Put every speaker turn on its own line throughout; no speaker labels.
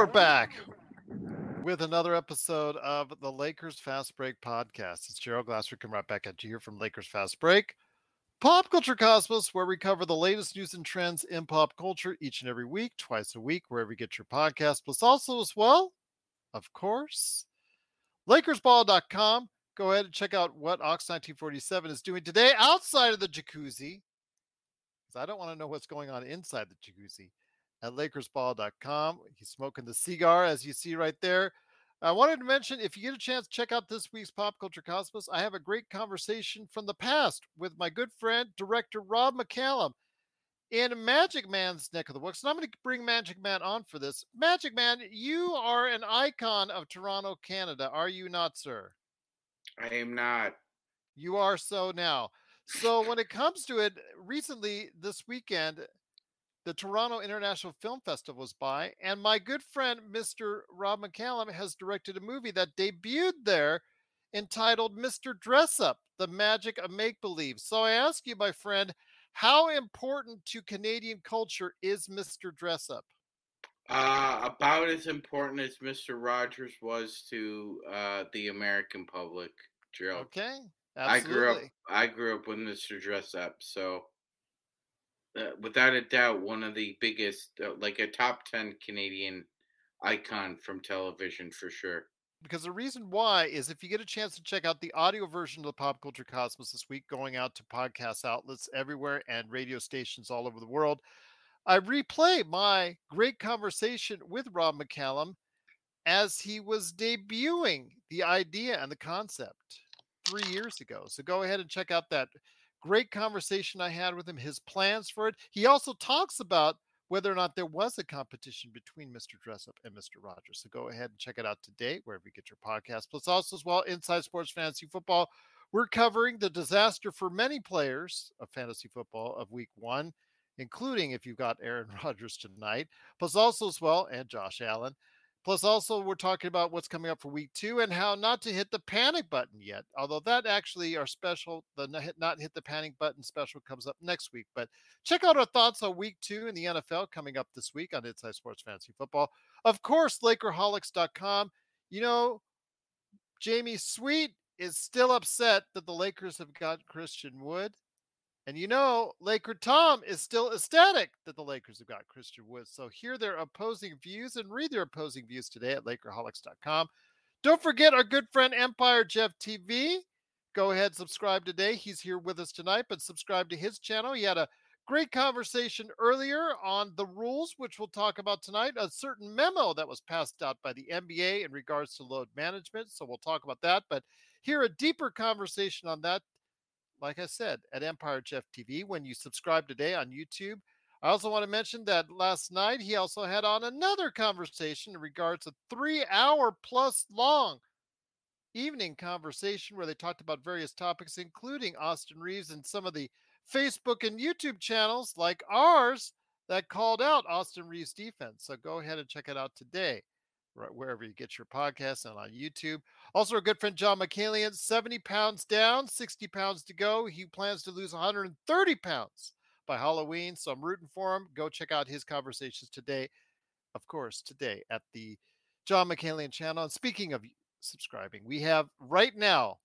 we're back with another episode of the Lakers Fast Break podcast. It's Gerald Glasser coming right back at you here from Lakers Fast Break, Pop Culture Cosmos, where we cover the latest news and trends in pop culture each and every week, twice a week, wherever you get your podcast. Plus, also as well, of course, LakersBall.com. Go ahead and check out what Ox 1947 is doing today outside of the jacuzzi. Because I don't want to know what's going on inside the jacuzzi at LakersBall.com. He's smoking the cigar, as you see right there. I wanted to mention if you get a chance, check out this week's Pop Culture Cosmos. I have a great conversation from the past with my good friend, director Rob McCallum in Magic Man's neck of the woods. And I'm going to bring Magic Man on for this. Magic Man, you are an icon of Toronto, Canada, are you not, sir?
I am not.
You are so now. So when it comes to it, recently this weekend, the Toronto International Film Festival was by, and my good friend Mr. Rob McCallum has directed a movie that debuted there entitled Mr. Dress Up: The Magic of Make Believe. So I ask you, my friend, how important to Canadian culture is Mr. Dress Up?
Uh, about as important as Mr. Rogers was to uh, the American public, Gerald.
Okay.
I grew up.
Absolutely.
I grew up with Mr. Dress Up, so uh, without a doubt, one of the biggest, uh, like a top ten Canadian icon from television for sure.
because the reason why is if you get a chance to check out the audio version of the Pop Culture Cosmos this week, going out to podcast outlets everywhere and radio stations all over the world, I replay my great conversation with Rob McCallum as he was debuting the idea and the concept three years ago. So go ahead and check out that great conversation I had with him, his plans for it. He also talks about whether or not there was a competition between Mr. Dressup and Mr. Rogers. So go ahead and check it out today, wherever you get your podcast. Plus, also as well, Inside Sports Fantasy Football. We're covering the disaster for many players of fantasy football of week one, including if you've got Aaron Rodgers tonight, plus also as well, and Josh Allen. Plus, also, we're talking about what's coming up for week two and how not to hit the panic button yet. Although that actually our special, the not hit, the panic button special comes up next week. But check out our thoughts on week two in the NFL coming up this week on Inside Sports Fantasy Football. Of course, Lakerholics.com. You know, Jamie Sweet is still upset that the Lakers have got Christian Wood. And you know, Laker Tom is still ecstatic that the Lakers have got Christian Wood. So hear their opposing views and read their opposing views today at Lakerholics.com. Don't forget our good friend Empire Jeff TV. Go ahead, subscribe today. He's here with us tonight, but subscribe to his channel. He had a great conversation earlier on the rules, which we'll talk about tonight. A certain memo that was passed out by the NBA in regards to load management. So we'll talk about that. But hear a deeper conversation on that like I said, at Empire Jeff TV when you subscribe today on YouTube. I also want to mention that last night he also had on another conversation in regards to three hour plus long evening conversation where they talked about various topics, including Austin Reaves and some of the Facebook and YouTube channels like ours that called out Austin Reaves defense. So go ahead and check it out today right wherever you get your podcasts and on YouTube. Also, our good friend John McCallion, 70 pounds down, 60 pounds to go. He plans to lose 130 pounds by Halloween. So I'm rooting for him. Go check out his conversations today, of course, today at the John McCallion channel. And speaking of subscribing, we have right now,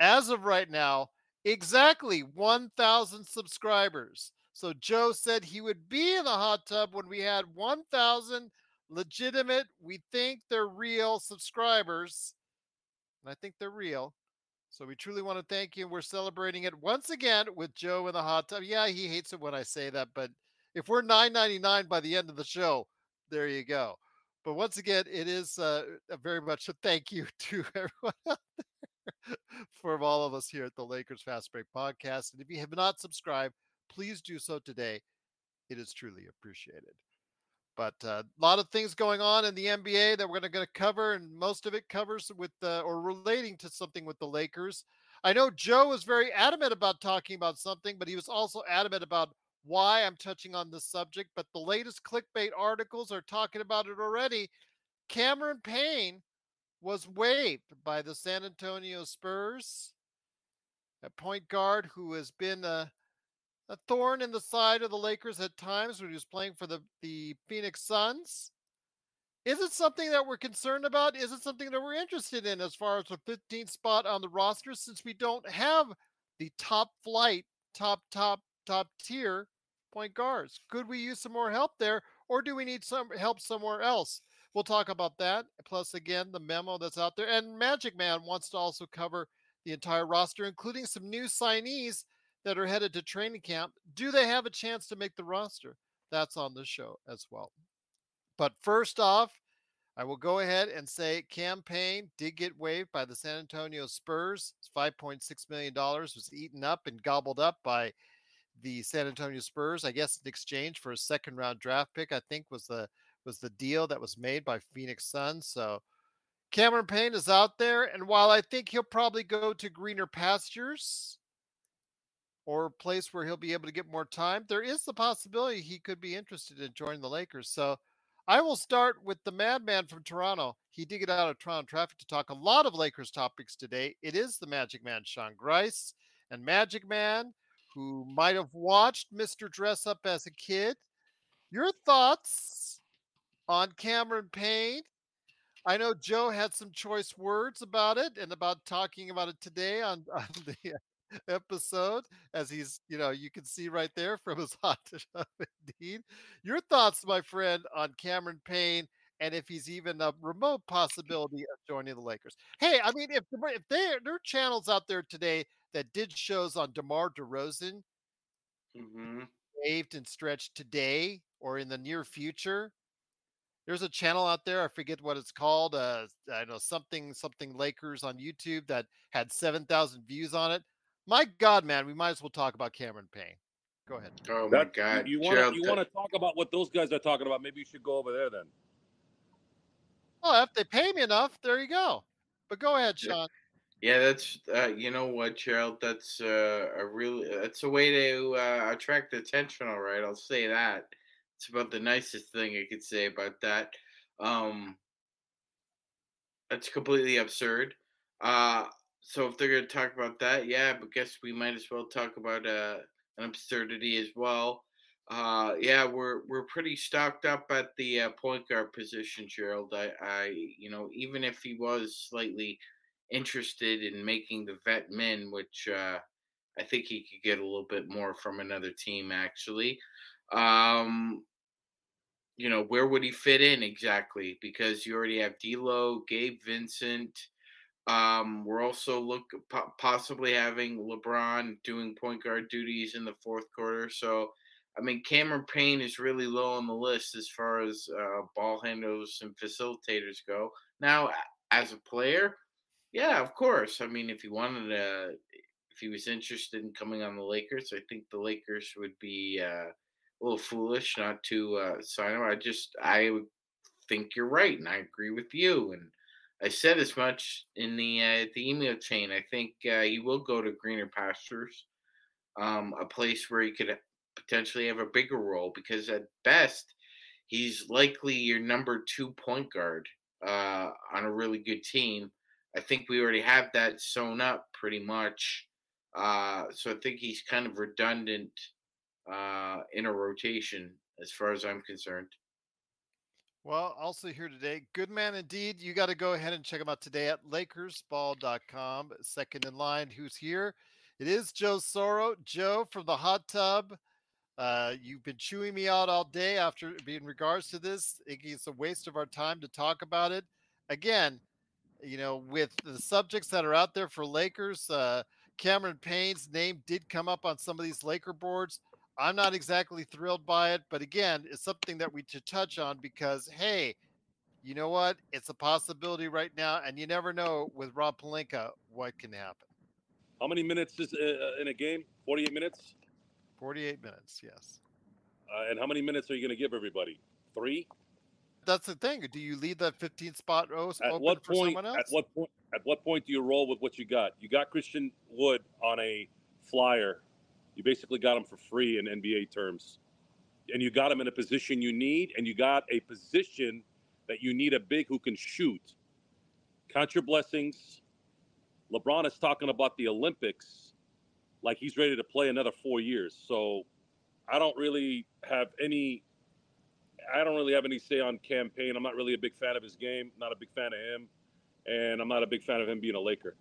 as of right now, exactly 1,000 subscribers. So Joe said he would be in the hot tub when we had 1,000 legitimate, we think they're real subscribers. And I think they're real. So we truly want to thank you. We're celebrating it once again with Joe in the hot tub. Yeah, he hates it when I say that, but if we're 9.99 by the end of the show, there you go. But once again, it is uh, very much a thank you to everyone out there from all of us here at the Lakers Fast Break Podcast. And if you have not subscribed, please do so today. It is truly appreciated. But a uh, lot of things going on in the NBA that we're going to cover, and most of it covers with uh, or relating to something with the Lakers. I know Joe was very adamant about talking about something, but he was also adamant about why I'm touching on this subject. But the latest clickbait articles are talking about it already. Cameron Payne was waived by the San Antonio Spurs, a point guard who has been a a thorn in the side of the Lakers at times when he was playing for the, the Phoenix Suns. Is it something that we're concerned about? Is it something that we're interested in as far as the 15th spot on the roster since we don't have the top flight, top, top, top tier point guards? Could we use some more help there or do we need some help somewhere else? We'll talk about that. Plus, again, the memo that's out there. And Magic Man wants to also cover the entire roster, including some new signees that are headed to training camp, do they have a chance to make the roster? That's on the show as well. But first off, I will go ahead and say Cam Payne did get waived by the San Antonio Spurs. $5.6 million was eaten up and gobbled up by the San Antonio Spurs, I guess in exchange for a second round draft pick, I think was the was the deal that was made by Phoenix Suns. So Cameron Payne is out there, and while I think he'll probably go to greener pastures, or place where he'll be able to get more time, there is the possibility he could be interested in joining the Lakers. So I will start with the madman from Toronto. He did get out of Toronto traffic to talk a lot of Lakers topics today. It is the Magic Man, Sean Grice. And Magic Man, who might have watched Mr. Dress Up as a kid, your thoughts on Cameron Payne? I know Joe had some choice words about it and about talking about it today on, on the episode, as he's, you know, you can see right there from his hot tub indeed. Your thoughts, my friend, on Cameron Payne and if he's even a remote possibility of joining the Lakers. Hey, I mean, if if there there are channels out there today that did shows on DeMar DeRozan, mm-hmm. waived and stretched today or in the near future, there's a channel out there. I forget what it's called. Uh, I know something something Lakers on YouTube that had seven thousand views on it. My God, man, we might as well talk about Cameron Payne. Go ahead.
Oh my that, God,
you want you want to talk about what those guys are talking about? Maybe you should go over there then.
Well, if they pay me enough, there you go. But go ahead, Sean.
Yeah, that's uh, you know what, Gerald. That's uh, a really that's a way to uh, attract attention. All right, I'll say that. It's about the nicest thing I could say about that. Um, that's completely absurd. Uh, so if they're going to talk about that, yeah, but guess we might as well talk about uh, an absurdity as well. Uh, yeah, we're we're pretty stocked up at the uh, point guard position, Gerald. I, I, you know, even if he was slightly interested in making the vet min, which uh, I think he could get a little bit more from another team, actually. Um, you know, where would he fit in exactly? Because you already have D'Lo, Gabe Vincent. Um, we're also look possibly having LeBron doing point guard duties in the fourth quarter. So, I mean, Cameron Payne is really low on the list as far as uh, ball handlers and facilitators go. Now, as a player, yeah, of course. I mean, if he wanted to, if he was interested in coming on the Lakers, I think the Lakers would be uh, a little foolish not to uh, sign him. I just, I think you're right, and I agree with you. And I said as much in the uh, the email chain. I think uh, he will go to greener pastures, um, a place where he could potentially have a bigger role because at best he's likely your number two point guard uh, on a really good team. I think we already have that sewn up pretty much. Uh, so I think he's kind of redundant uh, in a rotation as far as I'm concerned.
Well, also here today, good man indeed. You got to go ahead and check him out today at LakersBall.com. Second in line, who's here? It is Joe Soro. Joe from the hot tub. Uh, you've been chewing me out all day after being in regards to this. It's a waste of our time to talk about it. Again, you know, with the subjects that are out there for Lakers, uh, Cameron Payne's name did come up on some of these Laker boards. I'm not exactly thrilled by it, but again, it's something that we should touch on because, hey, you know what? It's a possibility right now, and you never know with Rob Pelinka what can happen.
How many minutes is uh, in a game? 48 minutes?
48 minutes, yes.
Uh, and how many minutes are you going to give everybody? Three?
That's the thing. Do you leave that 15 spot open
at what point, At what point? At what point do you roll with what you got? You got Christian Wood on a flyer you basically got him for free in NBA terms. And you got him in a position you need, and you got a position that you need a big who can shoot. Count your blessings. LeBron is talking about the Olympics like he's ready to play another four years. So I don't really have any I don't really have any say on Cam Payne. I'm not really a big fan of his game, not a big fan of him, and I'm not a big fan of him being a Laker.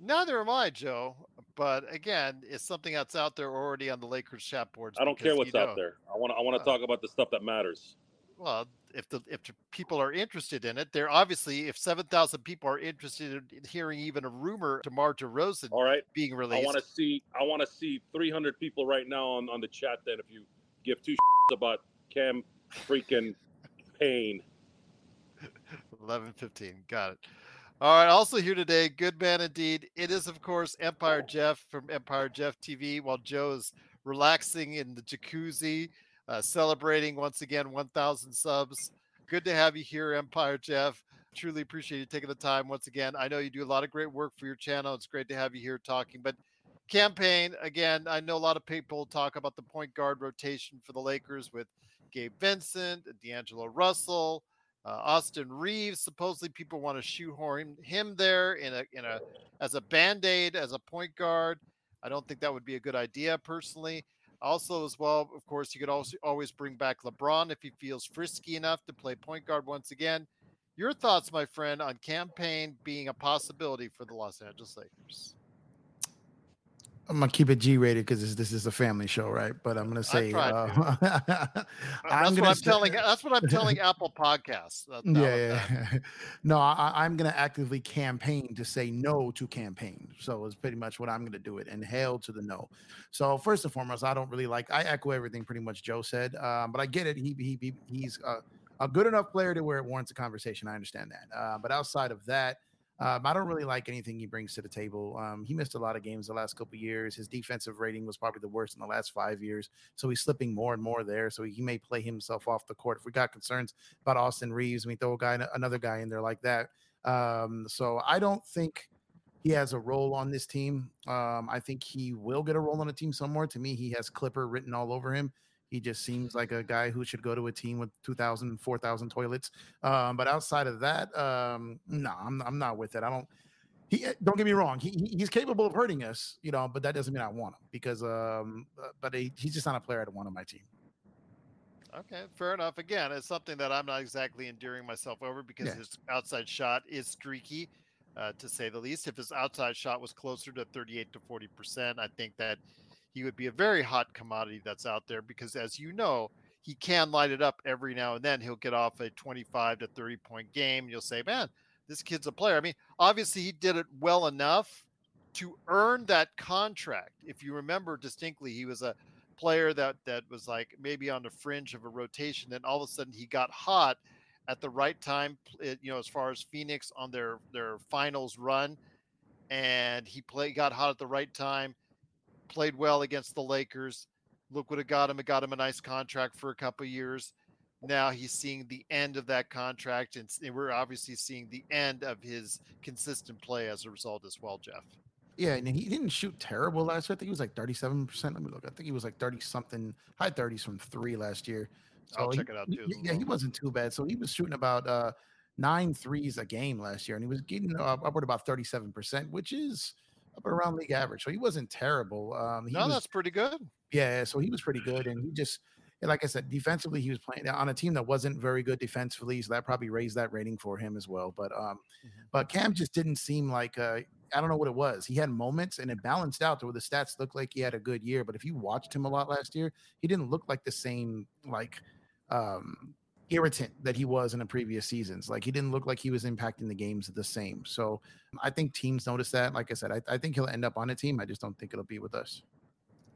Neither am I, Joe. But again, it's something that's out there already on the Lakers chat boards.
I don't care what's out there. I want to. I want to uh, talk about the stuff that matters.
Well, if the if the people are interested in it, they're obviously if seven thousand people are interested in hearing even a rumor DeMar DeRozan
all right
being released.
I want to see. I want to see three hundred people right now on on the chat. Then, if you give two about Cam freaking Payne.
Eleven fifteen. Got it. All right. Also here today, good man indeed. It is, of course, Empire Jeff from Empire Jeff TV while Joe is relaxing in the jacuzzi, uh, celebrating once again 1,000 subs. Good to have you here, Empire Jeff. Truly appreciate you taking the time once again. I know you do a lot of great work for your channel. It's great to have you here talking. But Cam Payne again, I know a lot of people talk about the point guard rotation for the Lakers with Gabe Vincent, D'Angelo Russell. Uh, Austin Reaves, supposedly people want to shoehorn him there in a in a as a band-aid as a point guard. I don't think that would be a good idea personally. Also, as well, of course, you could also always bring back LeBron if he feels frisky enough to play point guard once again. Your thoughts, my friend, on Cam Payne being a possibility for the Los Angeles Lakers?
I'm gonna keep it G rated because this is a family show, right? But I'm gonna say uh,
I'm that's what I'm say, telling. That's what I'm telling Apple Podcasts.
That, that yeah, yeah. no, I, am gonna actively campaign to say no to campaign. So it's pretty much what I'm gonna do it and hail to the no. So first and foremost, I don't really like. I echo everything pretty much Joe said, um, but I get it. He he, he he's a, a, good enough player to where it warrants a conversation. I understand that. Uh, but outside of that. Um, I don't really like anything he brings to the table. Um, he missed a lot of games the last couple years. His defensive rating was probably the worst in the last five years. So he's slipping more and more there. So he may play himself off the court. If we got concerns about Austin Reaves, we throw a guy, another guy in there like that. Um, so I don't think he has a role on this team. Um, I think he will get a role on a team somewhere. To me, he has Clipper written all over him. He just seems like a guy who should go to a team with 2,000, 4,000 toilets. Um, but outside of that, um, no, I'm, I'm not with it. I don't. He eh, don't get me wrong. He, he's capable of hurting us, you know, but that doesn't mean I want him because, um, uh, but he, he's just not a player I'd want on my team.
Okay, fair enough. Again, it's something that I'm not exactly enduring myself over because yeah. his outside shot is streaky, uh, to say the least. If his outside shot was closer to 38 to 40 percent, I think that he would be a very hot commodity that's out there because, as you know, he can light it up every now and then. He'll get off a 25 to 30 point game. You'll say, man, this kid's a player. I mean, obviously, he did it well enough to earn that contract. If you remember distinctly, he was a player that that was like maybe on the fringe of a rotation. Then all of a sudden, he got hot at the right time. You know, as far as Phoenix on their their finals run, and he played got hot at the right time played well against the Lakers. Look what it got him. It got him a nice contract for a couple years. Now he's seeing the end of that contract, and we're obviously seeing the end of his consistent play as a result as well, Jeff.
Yeah, and he didn't shoot terrible last year. I think he was like 37%. Let me look. I think he was like 30 something, high 30s from three last year.
So I'll
he,
check it out too.
Yeah, he wasn't too bad. So he was shooting about uh nine threes a game last year, and he was getting uh, upward about 37%, which is up around league average. So he wasn't terrible. Um, he
no,
was,
that's pretty good.
yeah, so he was pretty good, and he just, and like I said, defensively he was playing on a team that wasn't very good defensively, so that probably raised that rating for him as well. But um, but Cam just didn't seem like uh, I don't know what it was. He had moments, and it balanced out to where the stats looked like he had a good year. But if you watched him a lot last year, he didn't look like the same like um irritant that he was in the previous seasons. Like he didn't look like he was impacting the games the same. So I think teams notice that. Like I said, I, I think he'll end up on a team. I just don't think it'll be with us.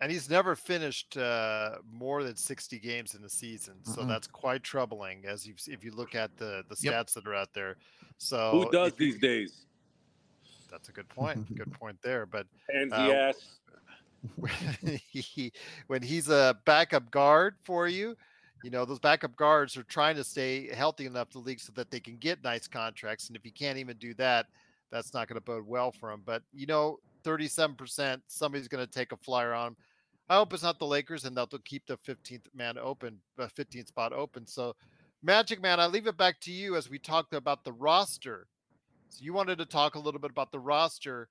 And he's never finished uh, more than 60 games in the season. So
Mm-mm.
that's quite troubling as you if you look at the the
Yep.
stats that are out there. So
Who does
if you-
these days?
That's a good point. Good point there. But
Pansy
Uh,
ass.
when he when he's a backup guard for you, you know, those backup guards are trying to stay healthy enough to the league so that they can get nice contracts. And if you can't even do that, that's not going to bode well for him. But you know, 37%, somebody's going to take a flyer on him. I hope it's not the Lakers and they'll they'll keep the 15th man open, uh, 15th spot open. So, Magic Man, I leave it back to you as we talked about the roster. So, you wanted to talk a little bit about the roster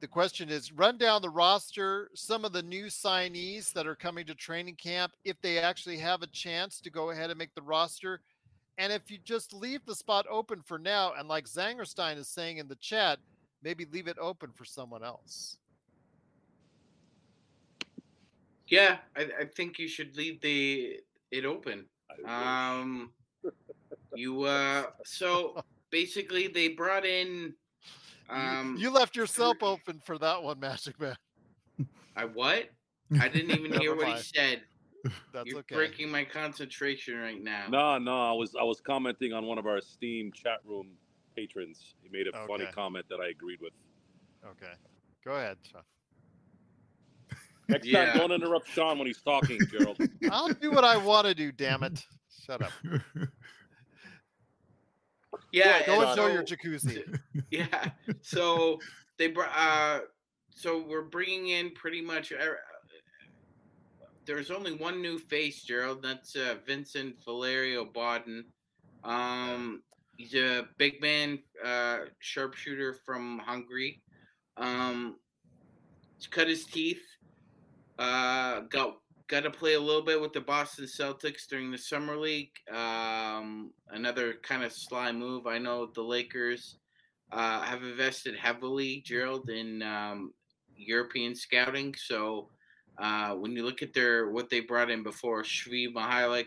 the question is run down the roster some of the new signees that are coming to training camp if they actually have a chance to go ahead and make the roster and if you just leave the spot open for now and like zangerstein is saying in the chat maybe leave it open for someone else
Yeah, I, I think you should leave the it open. Um, you uh, so basically they brought in.
You-
Um,
you, left yourself open for that one magic man
I what? I didn't even hear what he said.
that's
You're
okay
breaking my concentration right now.
No, no, I was I was commenting on one of our Steam chat room patrons. He made a funny comment that I agreed with.
okay go ahead Sean.
Next
Yeah.
time, don't interrupt Sean when he's talking, Gerald.
i'll do what i want to do damn it shut up
Yeah,
go
and
enjoy your jacuzzi
yeah. So they brought. Uh, so we're bringing in pretty much. Uh, there's only one new face, Gerald. That's uh, Vincent Valerio Bodon. Um, he's a big man, uh, sharpshooter from Hungary. Um, he's cut his teeth. Uh, got got to play a little bit with the Boston Celtics during the summer league. Um, another kind of sly move. I know the Lakers uh, have invested heavily, Gerald, in um, European scouting. So uh, when you look at their what they brought in before, Svi Mykhailiuk,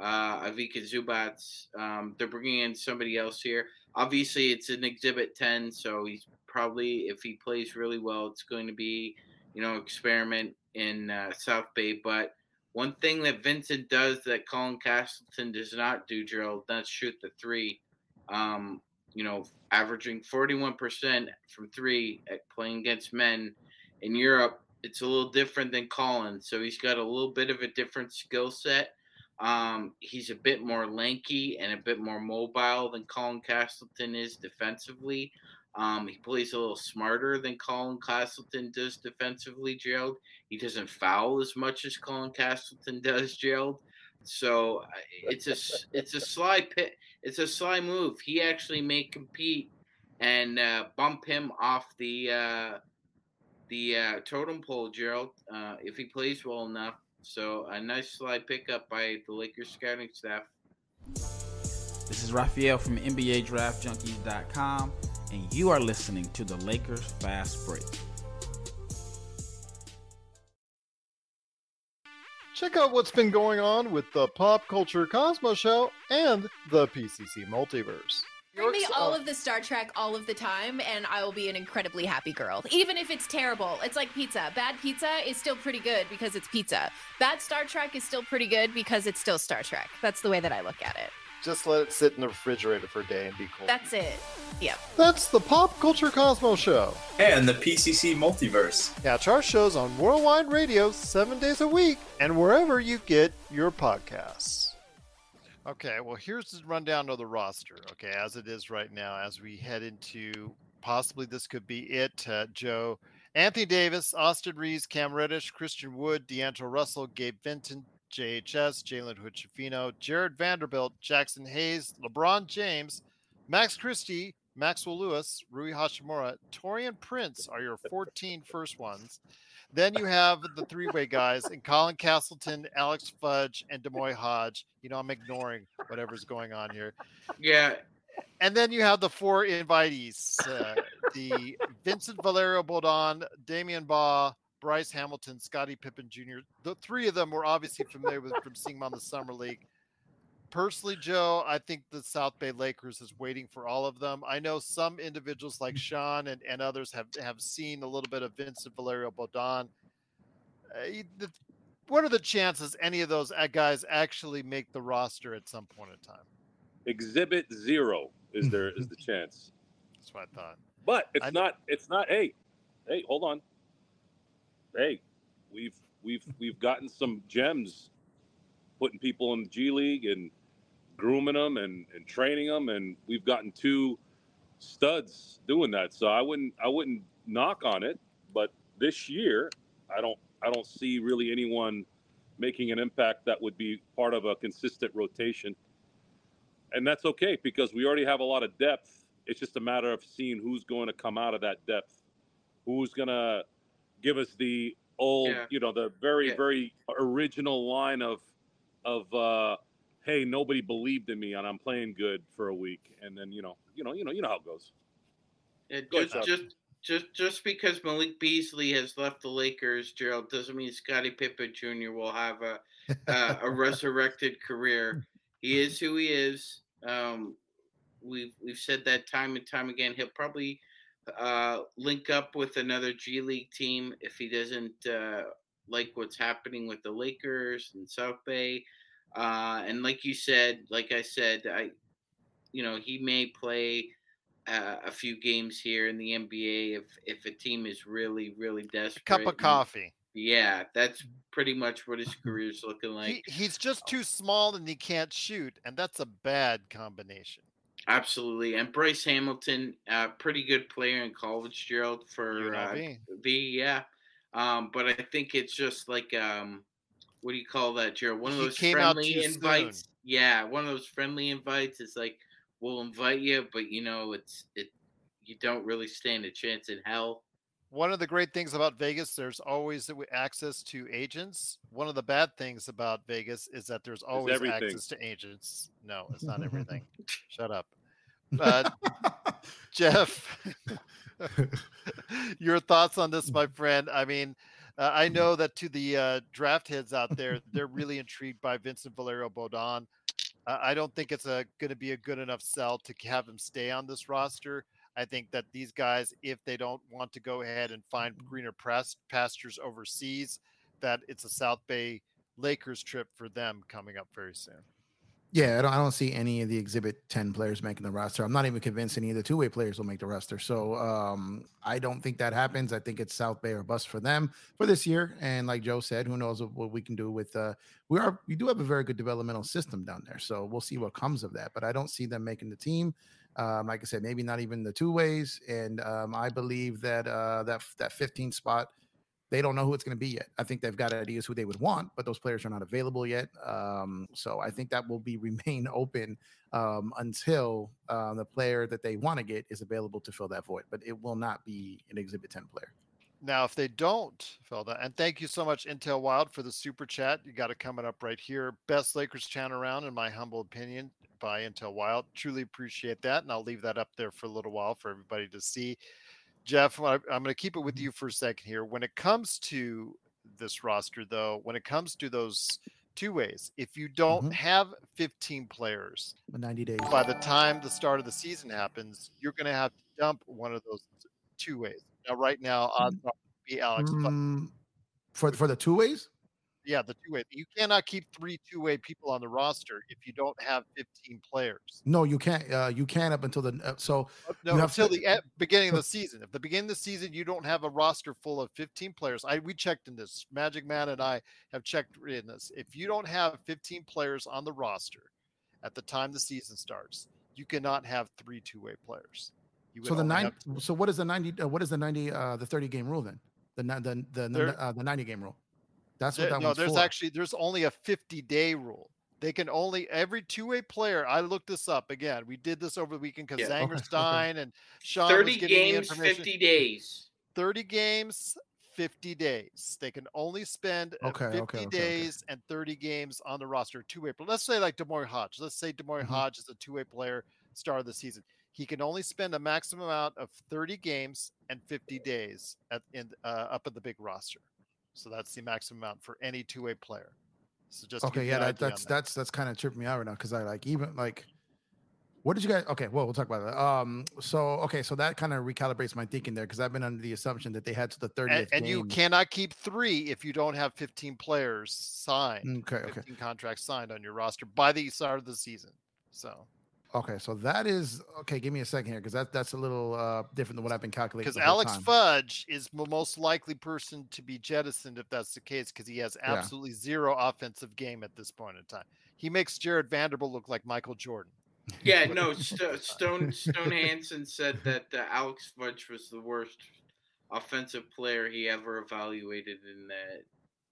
uh, Ivica Zubac, um, they're bringing in somebody else here. Obviously, it's an Exhibit 10, so he's probably, if he plays really well, it's going to be, you know, experiment in uh, South Bay. But one thing that Vincent does that Colin Castleton does not do, Gerald, that's shoot the three. Um, you know, averaging 41% from three at playing against men in Europe. It's a little different than Colin. So he's got a little bit of a different skill set. Um, he's a bit more lanky and a bit more mobile than Colin Castleton is defensively. Um, he plays a little smarter than Colin Castleton does defensively, Gerald. He doesn't foul as much as Colin Castleton does, Gerald. So uh, it's a s- it's a sly pit. It's a sly move. He actually may compete and uh, bump him off the uh, the uh, totem pole, Gerald, uh, if he plays well enough. So a nice sly pickup by the Lakers scouting staff.
This is Raphael from NBA Draft NBADraftJunkies.com, and you are listening to the Lakers Fast Break.
Check out what's been going on with the Pop Culture Cosmos Show and the PCC Multiverse.
Bring me all
uh,
of the Star Trek all of the time, and I will be an incredibly happy girl. Even if it's terrible, it's like pizza. Bad pizza is still pretty good because it's pizza. Bad Star Trek is still pretty good because it's still Star Trek. That's the way that I look at it.
Just let it sit in the refrigerator for a day and be cool.
That's it. Yep.
That's the Pop Culture Cosmos Show.
and the PCC Multiverse.
Catch our shows on Worldwide Radio seven days a week and wherever you get your podcasts. Okay, well, here's the rundown of the roster, okay, as it is right now, as we head into possibly this could be it. Uh, Joe, Anthony Davis, Austin Reaves, Cam Reddish, Christian Wood, D'Angelo Russell, Gabe Vincent, JHS, Jalen Hood Schifino, Jarred Vanderbilt, Jaxson Hayes, LeBron James, Max Christie, Maxwell Lewis, Rui Hachimura, Taurean Prince are your 14 first ones. Then you have the three-way guys and Colin Castleton, Alex Fudge, and D'Moi Hodge. You know, I'm ignoring whatever's going on here.
Yeah,
And then you have the four invitees: uh, the Vincent Valerio Bodon, Damion Baugh, Bryce Hamilton, Scottie Pippen Jr. The three of them were obviously familiar with from seeing them on the summer league. Personally, Joe, I think the South Bay Lakers is waiting for all of them. I know some individuals like Sean and, and others have, have seen a little bit of Vincent Valerio Bodon. Uh, the- what are the chances any of those uh, guys actually make the roster at some point in time?
Exhibit zero is there is the chance.
That's what I thought.
But it's
I-
not. It's not. Hey, hey, hold on. Hey, we've we've we've gotten some gems, putting people in the G League and grooming them and and training them, and we've gotten two studs doing that. So I wouldn't I wouldn't knock on it. But this year, I don't I don't see really anyone making an impact that would be part of a consistent rotation. And that's okay because we already have a lot of depth. It's just a matter of seeing who's going to come out of that depth. Who's going to give us the old,
Yeah.
you know, the very,
Yeah.
very original line of, of, uh, hey, nobody believed in me and I'm playing good for a week. And then, you know, you know, you know, you know how it goes.
Yeah,
Go
just,
Chuck.
just just just because Malik Beasley has left the Lakers, Gerald, doesn't mean Scottie Pippen Jr. will have a a, a resurrected career. He is who he is. Um, we've we've said that time and time again. He'll probably uh, link up with another G League team if he doesn't uh, like what's happening with the Lakers and South Bay. Uh, and like you said, like I said, I, you know, he may play uh, a few games here in the NBA if if a team is really really
A
desperate.
cup of coffee.
Yeah, that's pretty much what his career's looking like.
he, he's just too small and he can't shoot, and that's a bad combination.
Absolutely. And Bryce Hamilton, uh, pretty good player in college, Gerald, for uh,
UNLV.
B. Yeah. Um, but I think it's just like, um, what do you call that, Gerald? One of those friendly invites.
soon.
Yeah, one of those friendly invites. It's like, we'll invite you, but you know, it's it. You don't really stand a chance in hell.
One of the great things about Vegas, there's always access to agents. One of the bad things about Vegas is that there's always access to agents. No, it's not everything. Shut up. Uh, Jeff, your thoughts on this, my friend? I mean, uh, I know that to the uh, draft heads out there, they're really intrigued by Vincent Valerio Bodon. Uh, I don't think it's going to be a good enough sell to have him stay on this roster. I think that these guys, if they don't want to go ahead and find greener pras- pastures overseas, that it's a South Bay Lakers trip for them coming up very soon.
Yeah, I don't, I don't see any of the Exhibit 10 players making the roster. I'm not even convinced any of the two way players will make the roster. So um, I don't think that happens. I think it's South Bay or bust for them for this year. And like Joe said, who knows what we can do with uh, we are we do have a very good developmental system down there. So we'll see what comes of that. But I don't see them making the team. Um, like I said, maybe not even the two ways. And um, I believe that uh, that that 15 spot they don't know who it's going to be yet. I think they've got ideas who they would want, but those players are not available yet. Um, so I think that will be remain open um, until uh, the player that they want to get is available to fill that void. But it will not be an Exhibit 10 player.
Now, if they don't fill that, and thank you so much, Intel Wild, for the super chat. You got it coming up right here. Best Lakers chant around, in my humble opinion, by Intel Wild. Truly appreciate that. And I'll leave that up there for a little while for everybody to see. Jeff, I'm going to keep it with you for a second here. When it comes to this roster, though, when it comes to those two ways, if you don't
Mhm.
have 15 players
90 days.
by the time the start of the season happens, you're going to have to dump one of those two ways. Now, right now, odds are be Alex. Fudge.
Mm, for for the two ways.
Yeah, the two way. You cannot keep three two way people on the roster if you don't have 15 players.
No, you can't. Uh, you can up until the uh, so
No, until
to-
the beginning of the season. If the beginning of the season you don't have a roster full of 15 players, I we checked in this. Magic Man and I have checked in this. If you don't have 15 players on the roster at the time the season starts, you cannot have three two way players. You
so the nine. So what is the 90? Uh, what is the 90? Uh, the 30 game rule then? The the the
There-
uh, the 90 game rule. That's what
There-
that
no,
one's
there's
for.
actually there's only a 50 day rule. They can only every two-way player. I looked this up again. We did this over the weekend because
Yeah.
Okay, okay.
Zangerstein and Sean
Thirty
giving
games, fifty days.
30 games, 50 days. They can only spend
Okay,
50
okay, okay, okay.
days and 30 games on the roster, two way. But let's say like D'Moi Hodge. Let's say D'Moi
Mhm.
Hodge is a two way player, star of the season. He can only spend a maximum amount of 30 games and 50 days at in uh, up at the big roster. So that's the maximum amount for any two way player. So just
Okay, yeah, that, that's
that.
that's that's kind of tripping me out right now because I like even like what did you guys okay well we'll talk about that um so okay so that kind of recalibrates my thinking there because i've been under the assumption that they had to the 30th
and, and you cannot keep three if you don't have 15 players signed.
okay okay
15 contracts signed on your roster by the start of the season. So
okay so that is okay give me a second here because that that's a little uh different than what i've been calculating
because Alex
time.
Fudge is the most likely person to be jettisoned if that's the case because he has
Yeah.
absolutely zero offensive game at this point in time. He makes Jarred Vanderbilt look like Michael Jordan.
Yeah, no. St- Stone Stone Hansen said that uh, Alex Fudge was the worst offensive player he ever evaluated in uh,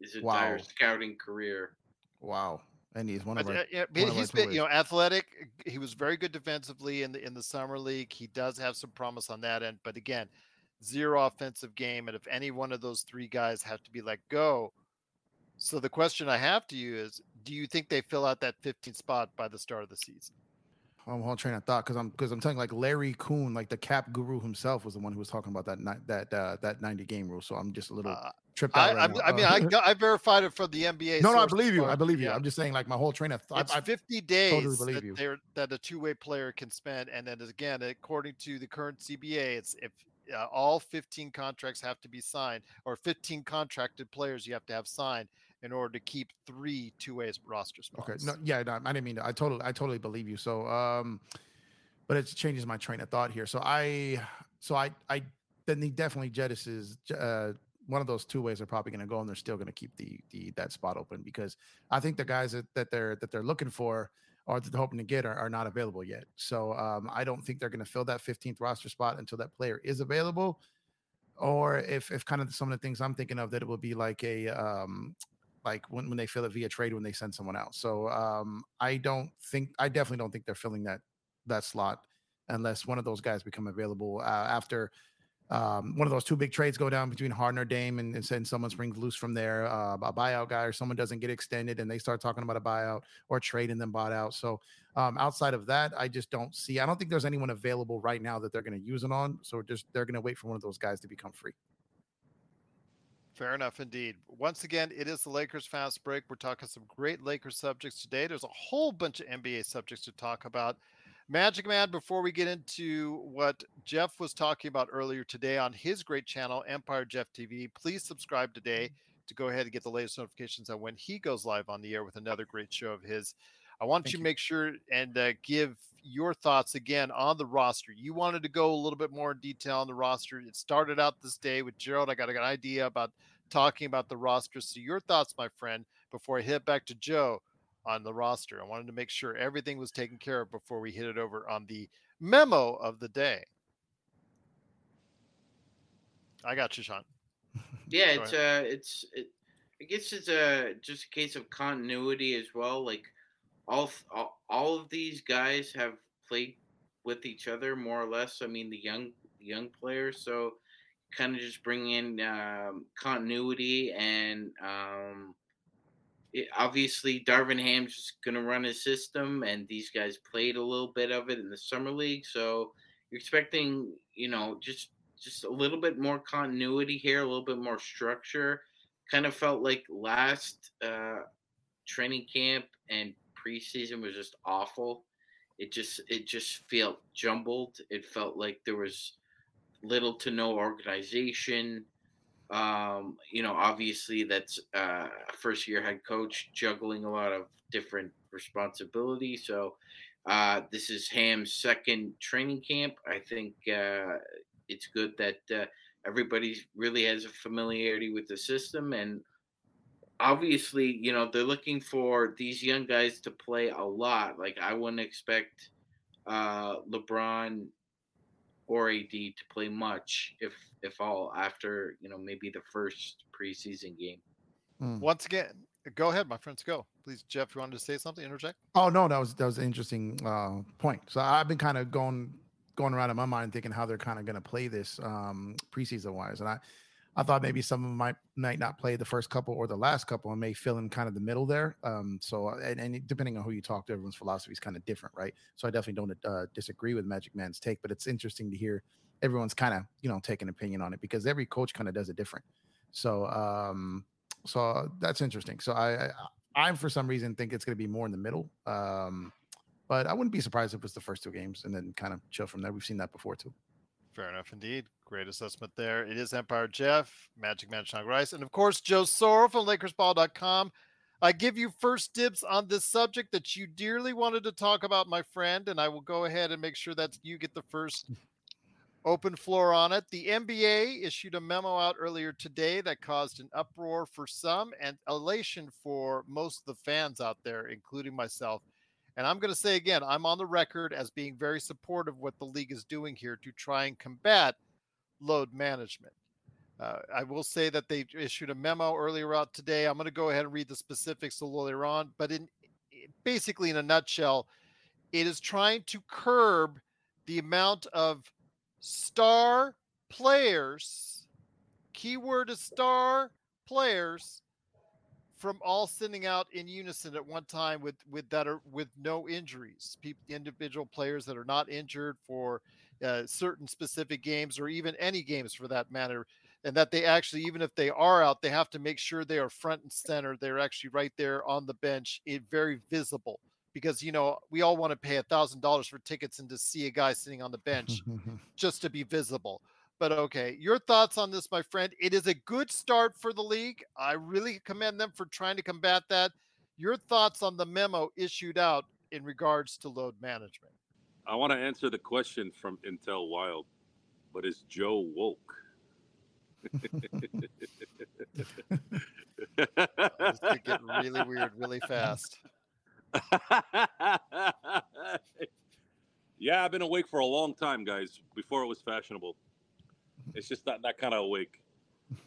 his entire
Wow.
scouting career.
wow and he's one of our
yeah,
one
but
of our
he's been, you know, athletic. He was very good defensively in the in the summer league. He does have some promise on that end, but again, zero offensive game. And if any one of those three guys have to be let go, so the question I have to you is: Do you think they fill out that 15 spot by the start of the season?
I'm whole train of thought because I'm because I'm telling like Larry Coon, like the cap guru himself, was the one who was talking about that ni- that uh, that 90 game rule. So I'm just a little
Uh,
tripped
I,
out. right
I. I mean,
Uh,
I, got, I verified it from the NBA.
no, no, I believe you. I believe you.
Yeah.
I'm just saying, like my whole train of thought.
It's
I, I,
50 days
believe
that, that a two-way player can spend, and then again, according to the current CBA, it's if uh, all 15 contracts have to be signed, or 15 contracted players you have to have signed in order to keep three two ways roster spots.
Okay. No, yeah, no, I didn't mean to. I totally, I totally believe you. So, um, but it changes my train of thought here. So I, so I, I, then he definitely jettisons. Uh, one of those two ways are probably going to go, and they're still going to keep the the that spot open because I think the guys that, that they're that they're looking for or that they're hoping to get are, are not available yet. So um, I don't think they're going to fill that 15th roster spot until that player is available. Or if if kind of some of the things I'm thinking of that it will be like a um, like when, when they fill it via trade when they send someone out. So um, I don't think I definitely don't think they're filling that that slot unless one of those guys become available uh, after um, one of those two big trades go down between Harden Dame and, and send someone springs loose from there, uh, a buyout guy or someone doesn't get extended and they start talking about a buyout or trade and then bought out. So um, outside of that, I just don't see. I don't think there's anyone available right now that they're going to use it on. So just they're going to wait for one of those guys to become free.
Fair enough indeed. Once again, it is the Lakers fast break. We're talking some great Lakers subjects today. There's a whole bunch of NBA subjects to talk about. Magic Man, before we get into what Jeff was talking about earlier today on his great channel, Empire Jeff TV, please subscribe today to go ahead and get the latest notifications on when he goes live on the air with another great show of his. I want you to make sure and uh, give your thoughts again on the roster. You wanted to go a little bit more in detail on the roster. It started out this day with Gerald. I got an idea about talking about the roster. So, your thoughts, my friend, before I hit back to Joe on the roster. I wanted to make sure everything was taken care of before we hit it over on the memo of the day. I got you, Sean.
Yeah,
Go
it's uh, it's it, I guess it's a just a case of continuity as well. Like all all, of these guys have played with each other more or less. I mean, the young young players, so kind of just bring in um, continuity and um, it, obviously Darvin Ham's just gonna run his system, and these guys played a little bit of it in the summer league, so you're expecting you know just just a little bit more continuity here, a little bit more structure. Kind of felt like last uh, training camp and preseason was just awful. It just it just felt jumbled. It felt like there was little to no organization. Um, you know, obviously that's uh, first year head coach juggling a lot of different responsibilities. So uh, this is Ham's second training camp. I think uh, it's good that uh, everybody really has a familiarity with the system and obviously you know they're looking for these young guys to play a lot like i wouldn't expect uh lebron or ad to play much if if all after you know maybe the first preseason game
Mm.
Once again, Go ahead, my friends. Go, please, Jeff. You wanted to say something? Interject.
Oh no, that was that was an interesting uh, point. So I've been kind of going going around in my mind thinking how they're kind of going to play this um, preseason wise, and I I thought maybe some of them might might not play the first couple or the last couple and may fill in kind of the middle there. Um, so and, and depending on who you talk to, everyone's philosophy is kind of different, right? So I definitely don't uh, disagree with Magic Man's take, but it's interesting to hear everyone's kind of you know take an opinion on it because every coach kind of does it different. So um, so that's interesting. So I, I I for some reason think it's going to be more in the middle. Um, but I wouldn't be surprised if it was the first two games and then kind of chill from there. We've seen that before too.
Fair enough indeed. Great assessment there. It is Empire Jeff, Magic Man Sean Grice, and of course Joe Soro from LakersBall.com. I give you first dibs on this subject that you dearly wanted to talk about, my friend, and I will go ahead and make sure that you get the first open floor on it. The NBA issued a memo out earlier today that caused an uproar for some and elation for most of the fans out there, including myself. And I'm going to say again, I'm on the record as being very supportive of what the league is doing here to try and combat load management. Uh, I will say that they issued a memo earlier out today. I'm going to go ahead and read the specifics a little later on, but in basically in a nutshell, it is trying to curb the amount of star players. Keyword is star players from all sending out in unison at one time with with that are with no injuries. People individual players that are not injured for uh, certain specific games or even any games for that matter and that they actually even if they are out they have to make sure they are front and center. They're actually right there on the bench it very visible. Because you know we all want to pay a thousand dollars for tickets and to see a guy sitting on the bench just to be visible but okay, your thoughts on this, my friend? It is a good start for the league. I really commend them for trying to combat that. Your thoughts on the memo issued out in regards to load management?
I want to answer the question from Intel Wild, but is Joe woke?
Oh, this could get really weird really fast.
yeah, I've been awake for a long time, guys, before it was fashionable. It's just not that kind of awake.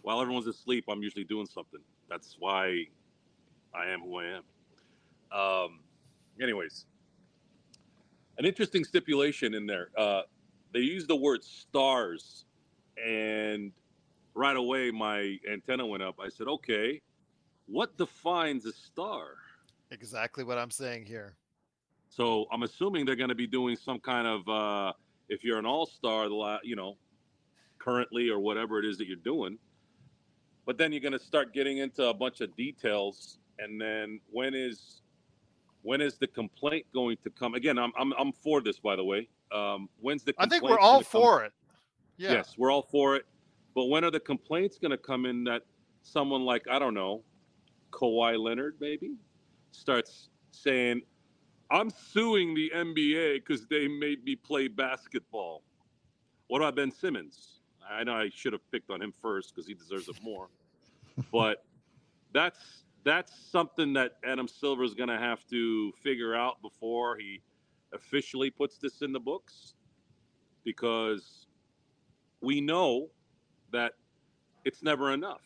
While everyone's asleep, I'm usually doing something. That's why I am who I am. Um, anyways, an interesting stipulation in there. Uh, they use the word stars, and right away my antenna went up. I said, "Okay, what defines a star?"
Exactly what I'm saying here.
So I'm assuming they're going to be doing some kind of, uh, if you're an all-star, the la you know, currently or whatever it is that you're doing. But then you're going to start getting into a bunch of details, and then when is when is the complaint going to come? Again, I'm I'm, I'm for this, by the way. Um, when's the?
I think we're all for it.
Yeah. Yes, we're all for it. But when are the complaints going to come in that someone like I don't know, Kawhi Leonard maybe starts saying, "I'm suing the NBA because they made me play basketball." What about Ben Simmons? I know I should have picked on him first because he deserves it more. but that's that's something that Adam Silver is going to have to figure out before he officially puts this in the books, because we know that it's never enough.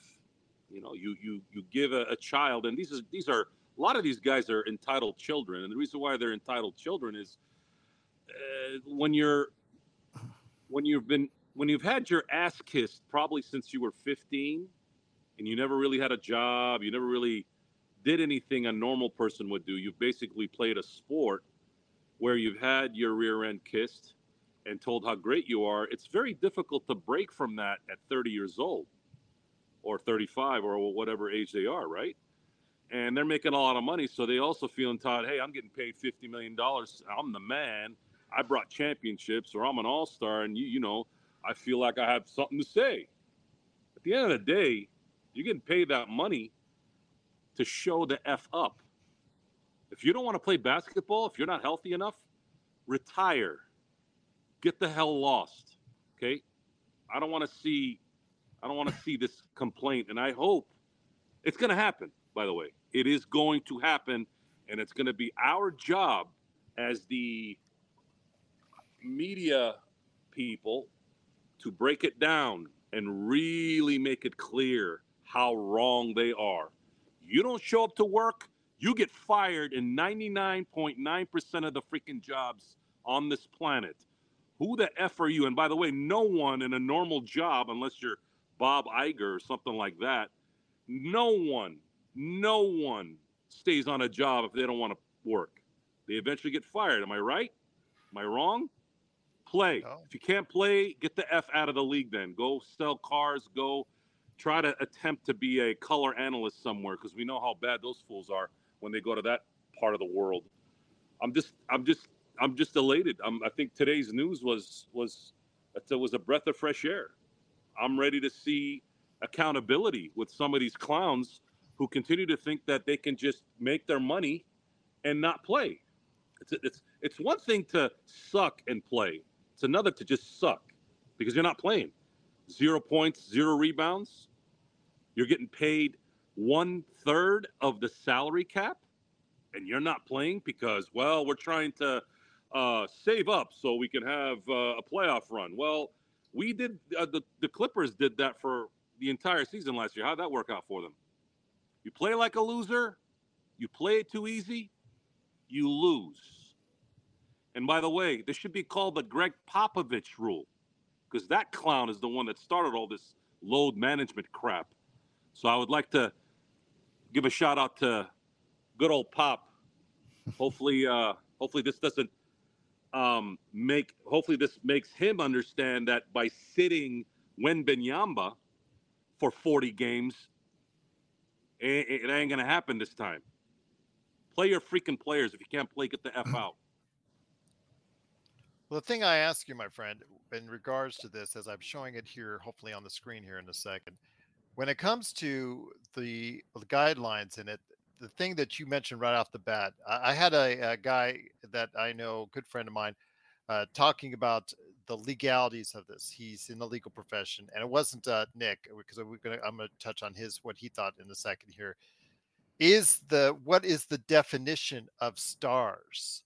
You know, you you you give a, a child, and these are these are a lot of these guys are entitled children, and the reason why they're entitled children is uh, when you're when you've been when you've had your ass kissed probably since you were 15 and you never really had a job, you never really did anything a normal person would do, you've basically played a sport where you've had your rear end kissed and told how great you are, it's very difficult to break from that at 30 years old or 35 or whatever age they are, right? And they're making a lot of money, so they also feel entitled, hey, I'm getting paid $50 million. I'm the man. I brought championships, or I'm an all star, and you, you know, I feel like I have something to say. At the end of the day, you're getting paid that money to show the F up. If you don't want to play basketball, if you're not healthy enough, retire. Get the hell lost. Okay? I don't want to see I don't want to see this complaint and I hope it's going to happen, by the way. It is going to happen and it's going to be our job as the media people to break it down and really make it clear how wrong they are. You don't show up to work, you get fired in 99.9% of the freaking jobs on this planet. Who the F are you? And by the way, no one in a normal job, unless you're Bob Iger or something like that, no one, no one stays on a job if they don't want to work. They eventually get fired. Am I right? Am I wrong? Play.
No.
If you can't play, get the F out of the league then. Go sell cars, go try to attempt to be a color analyst somewhere because we know how bad those fools are when they go to that part of the world. I'm just I'm just I'm just elated. I'm, I think today's news was was it was a breath of fresh air. I'm ready to see accountability with some of these clowns who continue to think that they can just make their money and not play. It's it's it's one thing to suck and play. It's another to just suck because you're not playing. Zero points, zero rebounds. You're getting paid one third of the salary cap, and you're not playing because well, we're trying to uh, save up so we can have uh, a playoff run. Well, we did uh, the the Clippers did that for the entire season last year. How'd that work out for them? You play like a loser, you play it too easy, you lose. And by the way, this should be called the Gregg Popovich rule because that clown is the one that started all this load management crap. So I would like to give a shout out to good old Pop. Hopefully, uh, hopefully this doesn't um, make. Hopefully this makes him understand that by sitting Wembanyama for 40 games, it, it ain't gonna happen this time. Play your freaking players. If you can't play, get the f out.
Well, the thing I ask you, my friend, in regards to this, as I'm showing it here, hopefully on the screen here in a second, when it comes to the, the guidelines in it, the thing that you mentioned right off the bat, I, I had a, a guy that I know, good friend of mine, uh, talking about the legalities of this. He's in the legal profession, and it wasn't uh, Nick because we're gonna. I'm gonna touch on his what he thought in a second here. Is the what is the definition of stars?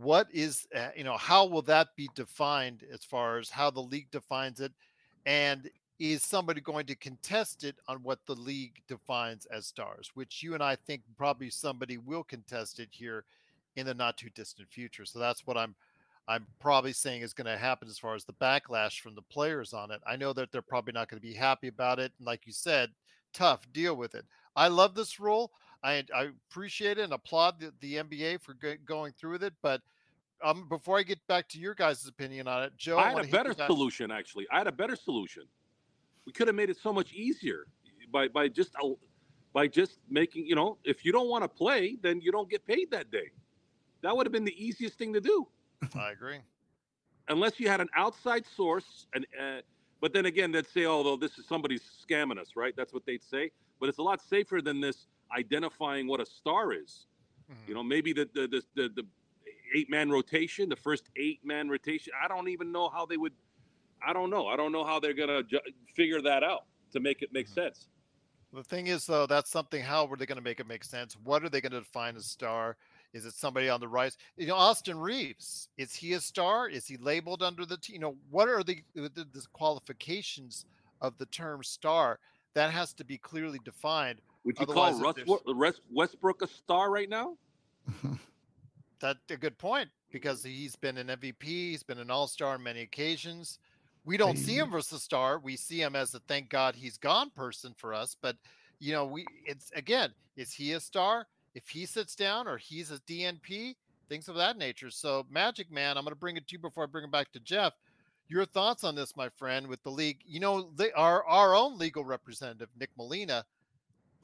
What is uh, you know how will that be defined as far as how the league defines it, and is somebody going to contest it on what the league defines as stars? Which you and I think probably somebody will contest it here in the not too distant future. So that's what I'm I'm probably saying is going to happen as far as the backlash from the players on it. I know that they're probably not going to be happy about it. And like you said, tough, deal with it. I love this rule. I, I appreciate it and applaud the, the NBA for go, going through with it. But um, before I get back to your guys' opinion on it, Joe,
I had a better solution, actually. I had a better solution. We could have made it so much easier by, by just by just making, you know, if you don't want to play, then you don't get paid that day. That would have been the easiest thing to do.
I agree.
Unless you had an outside source, and uh, but then again, they'd say, although this is somebody's scamming us," right? That's what they'd say. But it's a lot safer than this identifying what a star is. Mm-hmm. You know, maybe the the the, the, the eight man rotation, the first eight man rotation. I don't even know how they would. I don't know. I don't know how they're gonna ju- figure that out to make it make mm-hmm. sense.
The thing is, though, that's something. How are they going to make it make sense? What are they going to define as star? Is it somebody on the rise? You know, Austin Reaves is he a star? Is he labeled under the, T- you know, what are the, the, the qualifications of the term star? That has to be clearly defined.
Would you Otherwise, call Russ, Westbrook a star right now?
That's a good point because he's been an MVP. He's been an all star on many occasions. We don't see him as a star. We see him as a thank God he's gone person for us. But, you know, we, it's again, is he a star? if he sits down or he's a DNP, things of that nature. So, Magic Man, I'm going to bring it to you before I bring it back to Jeff. Your thoughts on this, my friend, with the league? You know, they, our our own legal representative, Nick Molina,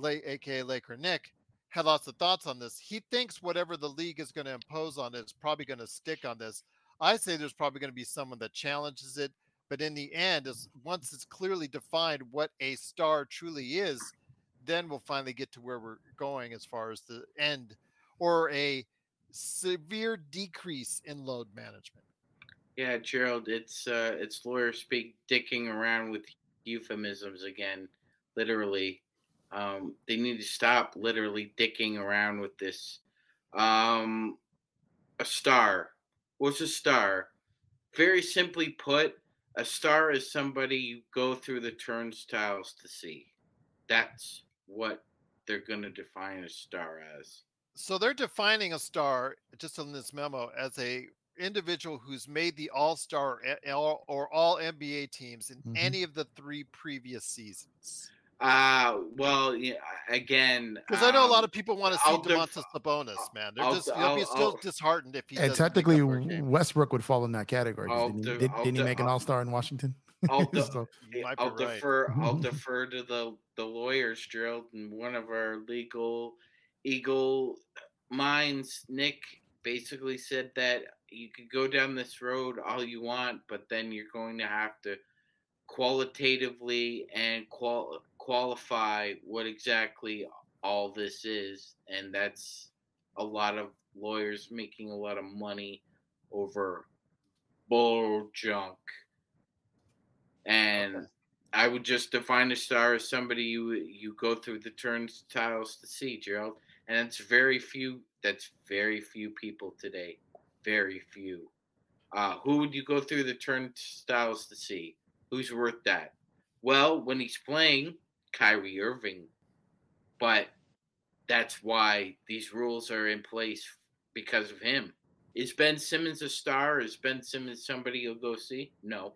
aka Laker Nick, had lots of thoughts on this. He thinks whatever the league is going to impose on it is probably going to stick on this. I say there's probably going to be someone that challenges it, but in the end, is once it's clearly defined what a star truly is, then we'll finally get to where we're going as far as the end or a severe decrease in load management.
Yeah, Gerald, it's uh, it's lawyer speak, dicking around with euphemisms again, literally. Um, they need to stop literally dicking around with this. Um, a star. What's a star? Very simply put, a star is somebody you go through the turnstiles to see. That's what they're going to define a star as.
So they're defining a star just in this memo as a individual who's made the All Star or All NBA teams in
Mhm.
any of the three previous seasons.
Uh, well, yeah, again,
Because I know a lot
um,
of people want to see
I'll def-
Domantas Sabonis, man. They're
I'll-
just they'll be
I'll-
still
I'll-
disheartened if he.
And technically,
up for a game.
Westbrook would fall in that category. Didn't, he, did,
I'll
didn't he make an All Star in Washington?
I'll, de-
So-
You might be
I'll
right.
defer. I'll defer to the the lawyers, Gerald, and one of our legal eagle minds, Nick, basically said that you could go down this road all you want, but then you're going to have to qualitatively and qual- qualify what exactly all this is, and that's a lot of lawyers making a lot of money over bull junk. And I would just define a star as somebody you you go through the turnstiles to see, Gerald. And it's very few. That's very few people today. Very few. Uh, who would you go through the turnstiles to see? Who's worth that? Well, when he's playing, Kyrie Irving. But that's why these rules are in place because of him. Is Ben Simmons a star? Is Ben Simmons somebody you'll go see? No.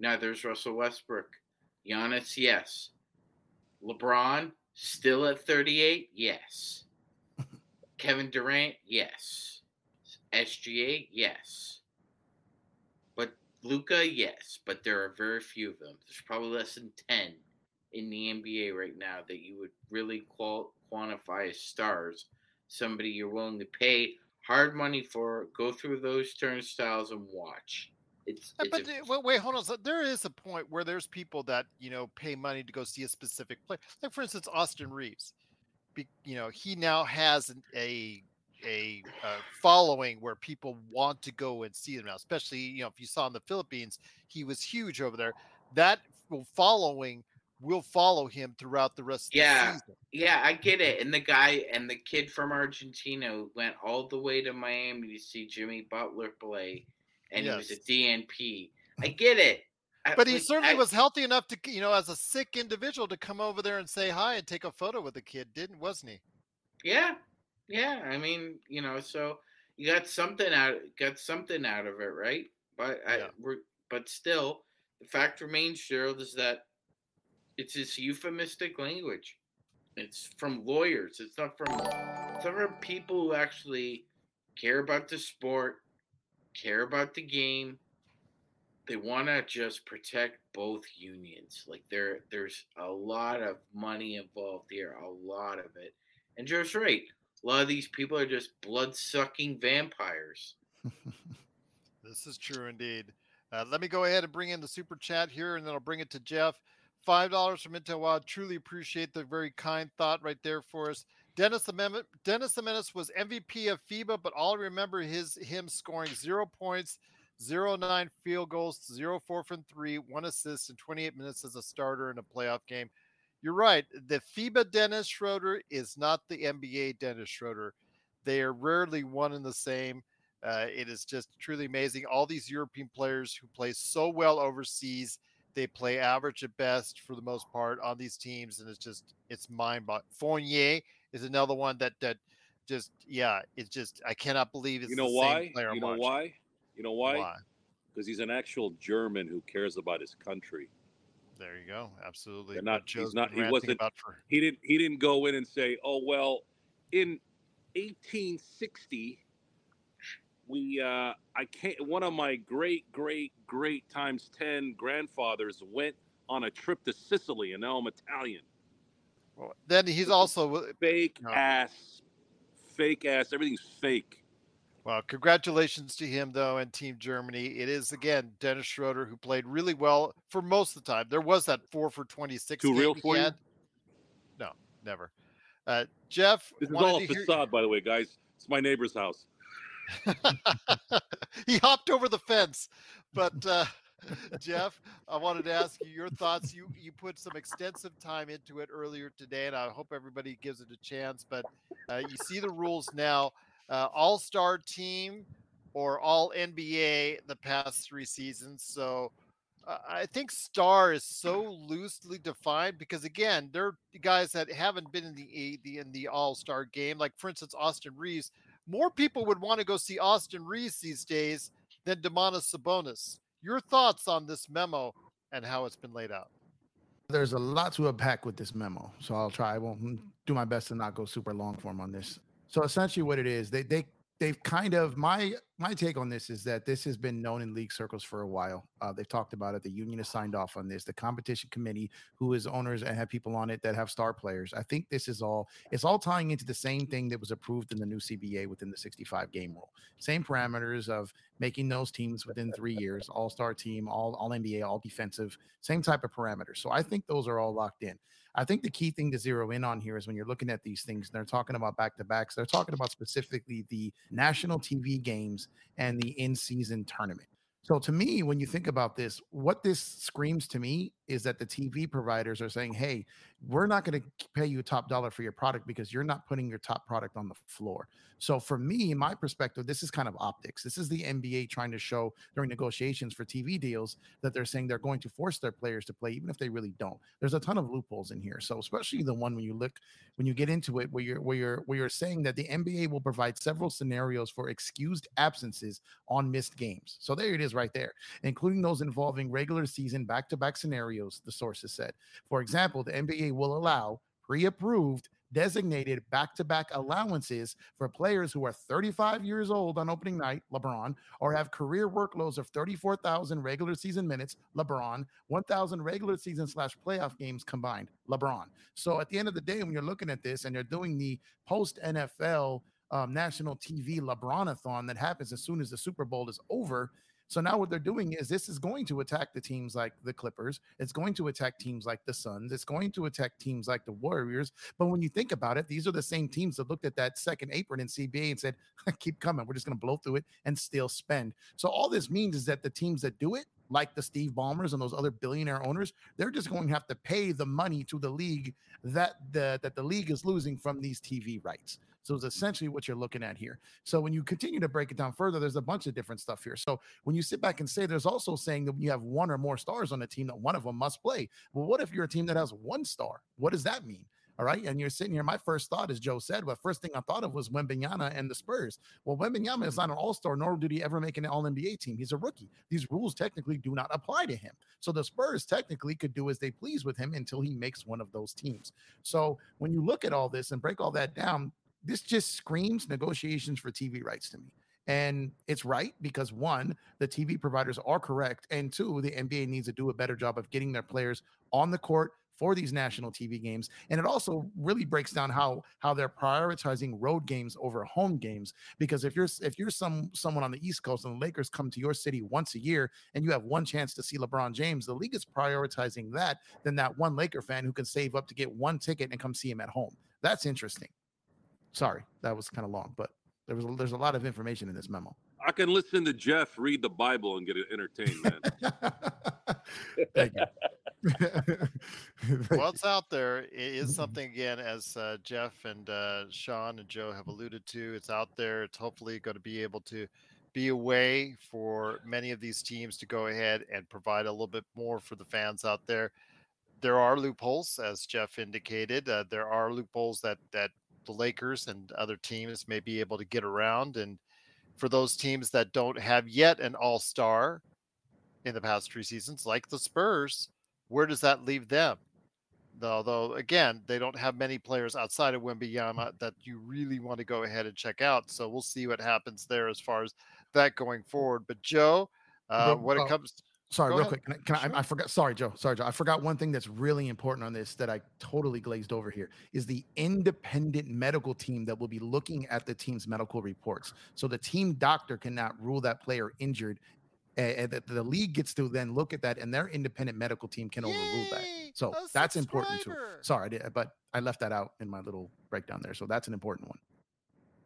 Neither is Russell Westbrook. Giannis, yes. LeBron, still at 38? Yes. Kevin Durant, yes. SGA, yes. But Luka, yes. But there are very few of them. There's probably less than 10 in the NBA right now that you would really qual- quantify as stars. Somebody you're willing to pay hard money for, go through those turnstiles and watch. It's,
Uh,
it's
But
a-
wait, hold on. So there is a point where there's people that you know pay money to go see a specific player. Like for instance, Austin Reaves. Be, you know, he now has an, a a uh, following where people want to go and see him now. Especially you know if you saw in the Philippines, he was huge over there. That following will follow him throughout the rest of
Yeah.
the season.
Yeah, I get it. And the guy and the kid from Argentina went all the way to Miami to see Jimmy Butler play, and he was a DNP. I get it. I-
But he
like,
certainly
I-
was healthy enough to, you know, as a sick individual, to come over there and say hi and take a photo with the kid, didn't wasn't he?
Yeah, yeah. I mean, you know, so you got something out, got something out of it, right? But I,
Yeah.
but still, the fact remains, Gerald, is that it's this euphemistic language. It's from lawyers. It's not from it's not from people who actually care about the sport, care about the game. They want to just protect both unions. Like there, there's a lot of money involved here, a lot of it. And Joe's right. A lot of these people are just blood sucking vampires.
This is true indeed. Uh, let me go ahead and bring in the super chat here, and then I'll bring it to Jeff. Five dollars from Intel Wild. Truly appreciate the very kind thought right there for us. Dennis the Menace, Dennis the Menace was MVP of FIBA, but all I remember his him scoring zero points, zero nine field goals, zero four from three, one assist in 28 minutes as a starter in a playoff game. You're right. The FIBA Dennis Schroeder is not the NBA Dennis Schroeder. They are rarely one and the same. Uh, it is just truly amazing. All these European players who play so well overseas, they play average at best for the most part on these teams, and it's just it's mind boggling. Fournier is another one that that just yeah, it's just I cannot believe it's
you know why?
player. I'm
You know
watching.
why? You know why? Because he's an actual German who cares about his country.
There you go. Absolutely.
They're not- he's not- he wasn't-
for
He didn't. He didn't go in and say, "Oh well, in 1860, we uh, I can't. One of my great, great, great times ten grandfathers went on a trip to Sicily, and now I'm Italian.
Well, then he's also
Fake
No.
ass, fake ass. Everything's fake.
Well, congratulations to him though and Team Germany. It is again Dennis Schroeder who played really well for most of the time. There was that four for twenty six.
Too real for you?
No, never. Uh, Jeff,
This is all a facade, by the way, guys. It's my neighbor's house.
he hopped over the fence, but uh, Jeff, I wanted to ask you your thoughts. You you put some extensive time into it earlier today, and I hope everybody gives it a chance. But uh, you see the rules now: uh, All Star team or All NBA the past three seasons. So Uh, I think star is so loosely defined because again, they're guys that haven't been in the the in the All Star game. Like for instance, Austin Reaves. More people would want to go see Austin Reaves these days than Domantas Sabonis. Your thoughts on this memo and how it's been laid out?
There's a lot to unpack with this memo, so I'll try. I won't mm, do my best to not go super long form on this. So essentially, what it is, they they they've kind of my my take on this is that this has been known in league circles for a while. Uh, they've talked about it. The union has signed off on this. The competition committee, who is owners and have people on it that have star players. I think this is all. It's all tying into the same thing that was approved in the new CBA within the 65 game rule. Same parameters of making those teams within three years, all star team, all all NBA, all defensive, same type of parameters. So I think those are all locked in. I think the key thing to zero in on here is when you're looking at these things, they're talking about back to backs, they're talking about specifically the national TV games and the in season tournament. So to me, when you think about this, what this screams to me is that the TV providers are saying, "Hey, we're not going to pay you a top dollar for your product because you're not putting your top product on the floor." So for me, my perspective, this is kind of optics. This is the NBA trying to show during negotiations for TV deals that they're saying they're going to force their players to play even if they really don't. There's a ton of loopholes in here. So especially the one when you look when you get into it where you're where you're where you're saying that the NBA will provide several scenarios for excused absences on missed games. So there it is right there, including those involving regular season back-to-back scenarios, the sources said. For example, the NBA will allow pre-approved designated back-to-back allowances for players who are 35 years old on opening night, LeBron, or have career workloads of 34,000 regular season minutes, LeBron, 1,000 regular season slash playoff games combined, LeBron. So at the end of the day, when you're looking at this and you're doing the post NFL um, national TV LeBronathon that happens as soon as the Super Bowl is over, so now what they're doing is this is going to attack the teams like the Clippers. It's going to attack teams like the Suns. It's going to attack teams like the Warriors. But when you think about it, these are the same teams that looked at that second apron in CBA and said, keep coming. We're just going to blow through it and still spend. So all this means is that the teams that do it, like the Steve Ballmers and those other billionaire owners, they're just going to have to pay the money to the league that the that the league is losing from these TV rights. So it's essentially what you're looking at here. So when you continue to break it down further, there's a bunch of different stuff here. So when you sit back and say there's also saying that when you have one or more stars on a team, that one of them must play. Well, what if you're a team that has one star? What does that mean? All right. And you're sitting here. My first thought, as Joe said, but first thing I thought of was Wembanyama and the Spurs. Well, Wembanyama is not an all star, nor did he ever make an all NBA team. He's a rookie. These rules technically do not apply to him. So the Spurs technically could do as they please with him until he makes one of those teams. So when you look at all this and break all that down, this just screams negotiations for TV rights to me. And it's right because one, the TV providers are correct. And two, the NBA needs to do a better job of getting their players on the court for these national TV games. And it also really breaks down how how they're prioritizing road games over home games. Because if you're if you're some someone on the East Coast and the Lakers come to your city once a year and you have one chance to see LeBron James, the league is prioritizing that than that one Laker fan who can save up to get one ticket and come see him at home. That's interesting. Sorry, that was kind of long, but there was there's a lot of information in this memo.
I can listen to Jeff read the Bible and get entertained, man.
Thank you.
What's out there it is something again, as uh, Jeff and uh, Sean and Joe have alluded to. It's out there. It's hopefully going to be able to be a way for many of these teams to go ahead and provide a little bit more for the fans out there. There are loopholes, as Jeff indicated. Uh, there are loopholes that that the Lakers and other teams may be able to get around. And for those teams that don't have yet an all star in the past three seasons, like the Spurs, where does that leave them? Although, again, they don't have many players outside of Wembanyama that you really want to go ahead and check out. So we'll see what happens there as far as that going forward. But, Joe, uh, when it comes
Sorry,
Go
real
ahead.
quick. Can I, can I-
Sure.
I, forgot. Sorry, Joe. Sorry, Joe. I forgot one thing that's really important on this that I totally glazed over here is the independent medical team that will be looking at the team's medical reports. So the team doctor cannot rule that player injured. And, that the league gets to then look at that, and their independent medical team can overrule that. So that's important too. Sorry, I did, but I left that out in my little breakdown there. So that's an important one.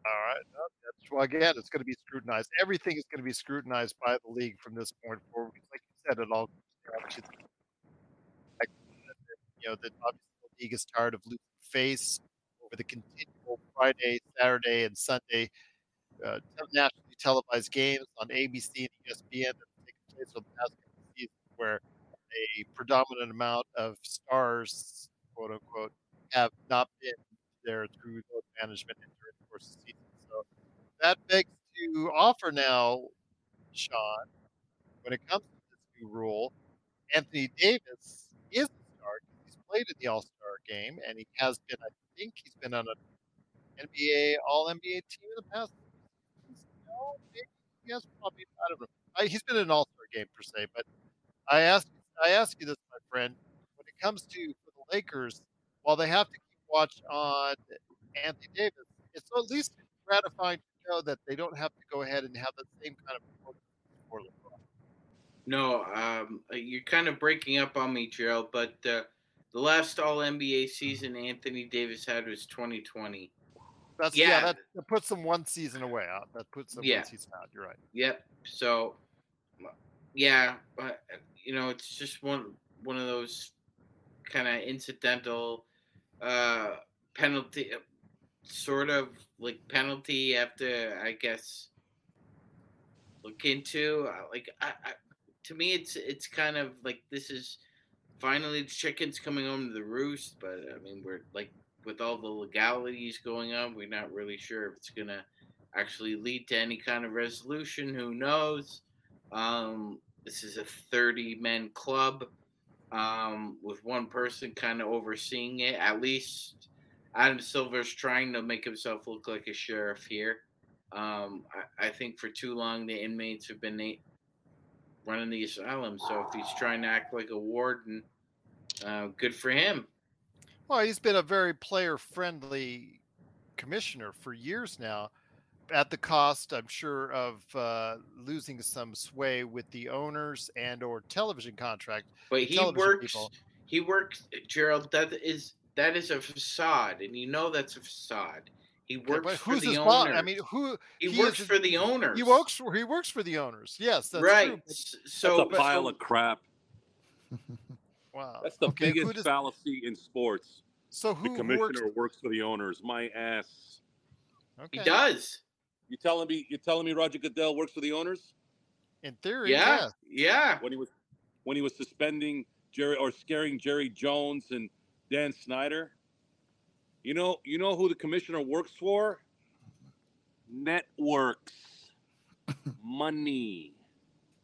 All right. that's- Well, again, it's going to be scrutinized. Everything is going to be scrutinized by the league from this point forward. Like said, it all you know, the league is tired of losing face over the continual Friday, Saturday, and Sunday uh, nationally televised games on ABC and ESPN that have taken place over the past couple of seasons. where a predominant amount of stars, quote unquote, have not been there through load management and during the course of the season. So that begs to offer now, Sean, when it comes to rule, Anthony Davis is the star. He's played in the All Star game, and he has been. I think he's been on an NBA All NBA team in the past. No, yes, probably. I don't know. I, he's been in an All Star game per se, but I ask I ask you this, my friend. When it comes to for the Lakers, while they have to keep watch on Anthony Davis, it's at least gratifying to know that they don't have to go ahead and have the same kind of.
No, um, uh, you're kind of breaking up on me, Gerald. But uh, the last All NBA season Anthony Davis had was 2020.
That's yeah,
Yeah.
that, that puts them one season away out. That puts them
Yeah.
one season out. You're right.
Yep. So, yeah, but uh, you know, it's just one one of those kind of incidental uh, penalty, uh, sort of like penalty. after I guess, look into. Uh, Like, I, I, to me, it's it's kind of like this is finally the chickens coming home to the roost. But I mean, we're like with all the legalities going on, we're not really sure if it's gonna actually lead to any kind of resolution. Who knows? Um, this is a 30 men club um, with one person kind of overseeing it. At least Adam Silver's trying to make himself look like a sheriff here. Um, I, I think for too long the inmates have been running the asylum. So if he's trying to act like a warden, uh, good for him.
Well, he's been a very player-friendly commissioner for years now, at the cost, I'm sure, of uh, losing some sway with the owners and/or television contract.
But he works.
people.
He works, Gerald. That is that is a facade, and you know that's a facade. He
Yeah,
works
but
for the
his
owners.
boss? I mean, who
he,
he
works
is-
for the owners.
he works for? He works for the owners. Yes, that's
right.
true. but-
That's
So
a pile of crap.
wow.
That's the
okay,
biggest
does,
fallacy in sports.
so
The
who, who
commissioner
works?
works for the owners. My ass.
Okay.
he does.
You telling me? You telling me Roger Goodell works for the owners
In theory,
Yeah,
yeah.
yeah.
when he was when he was suspending Jerry or scaring Jerry Jones and Dan Snyder? You know, you know who the commissioner works for? Networks, money.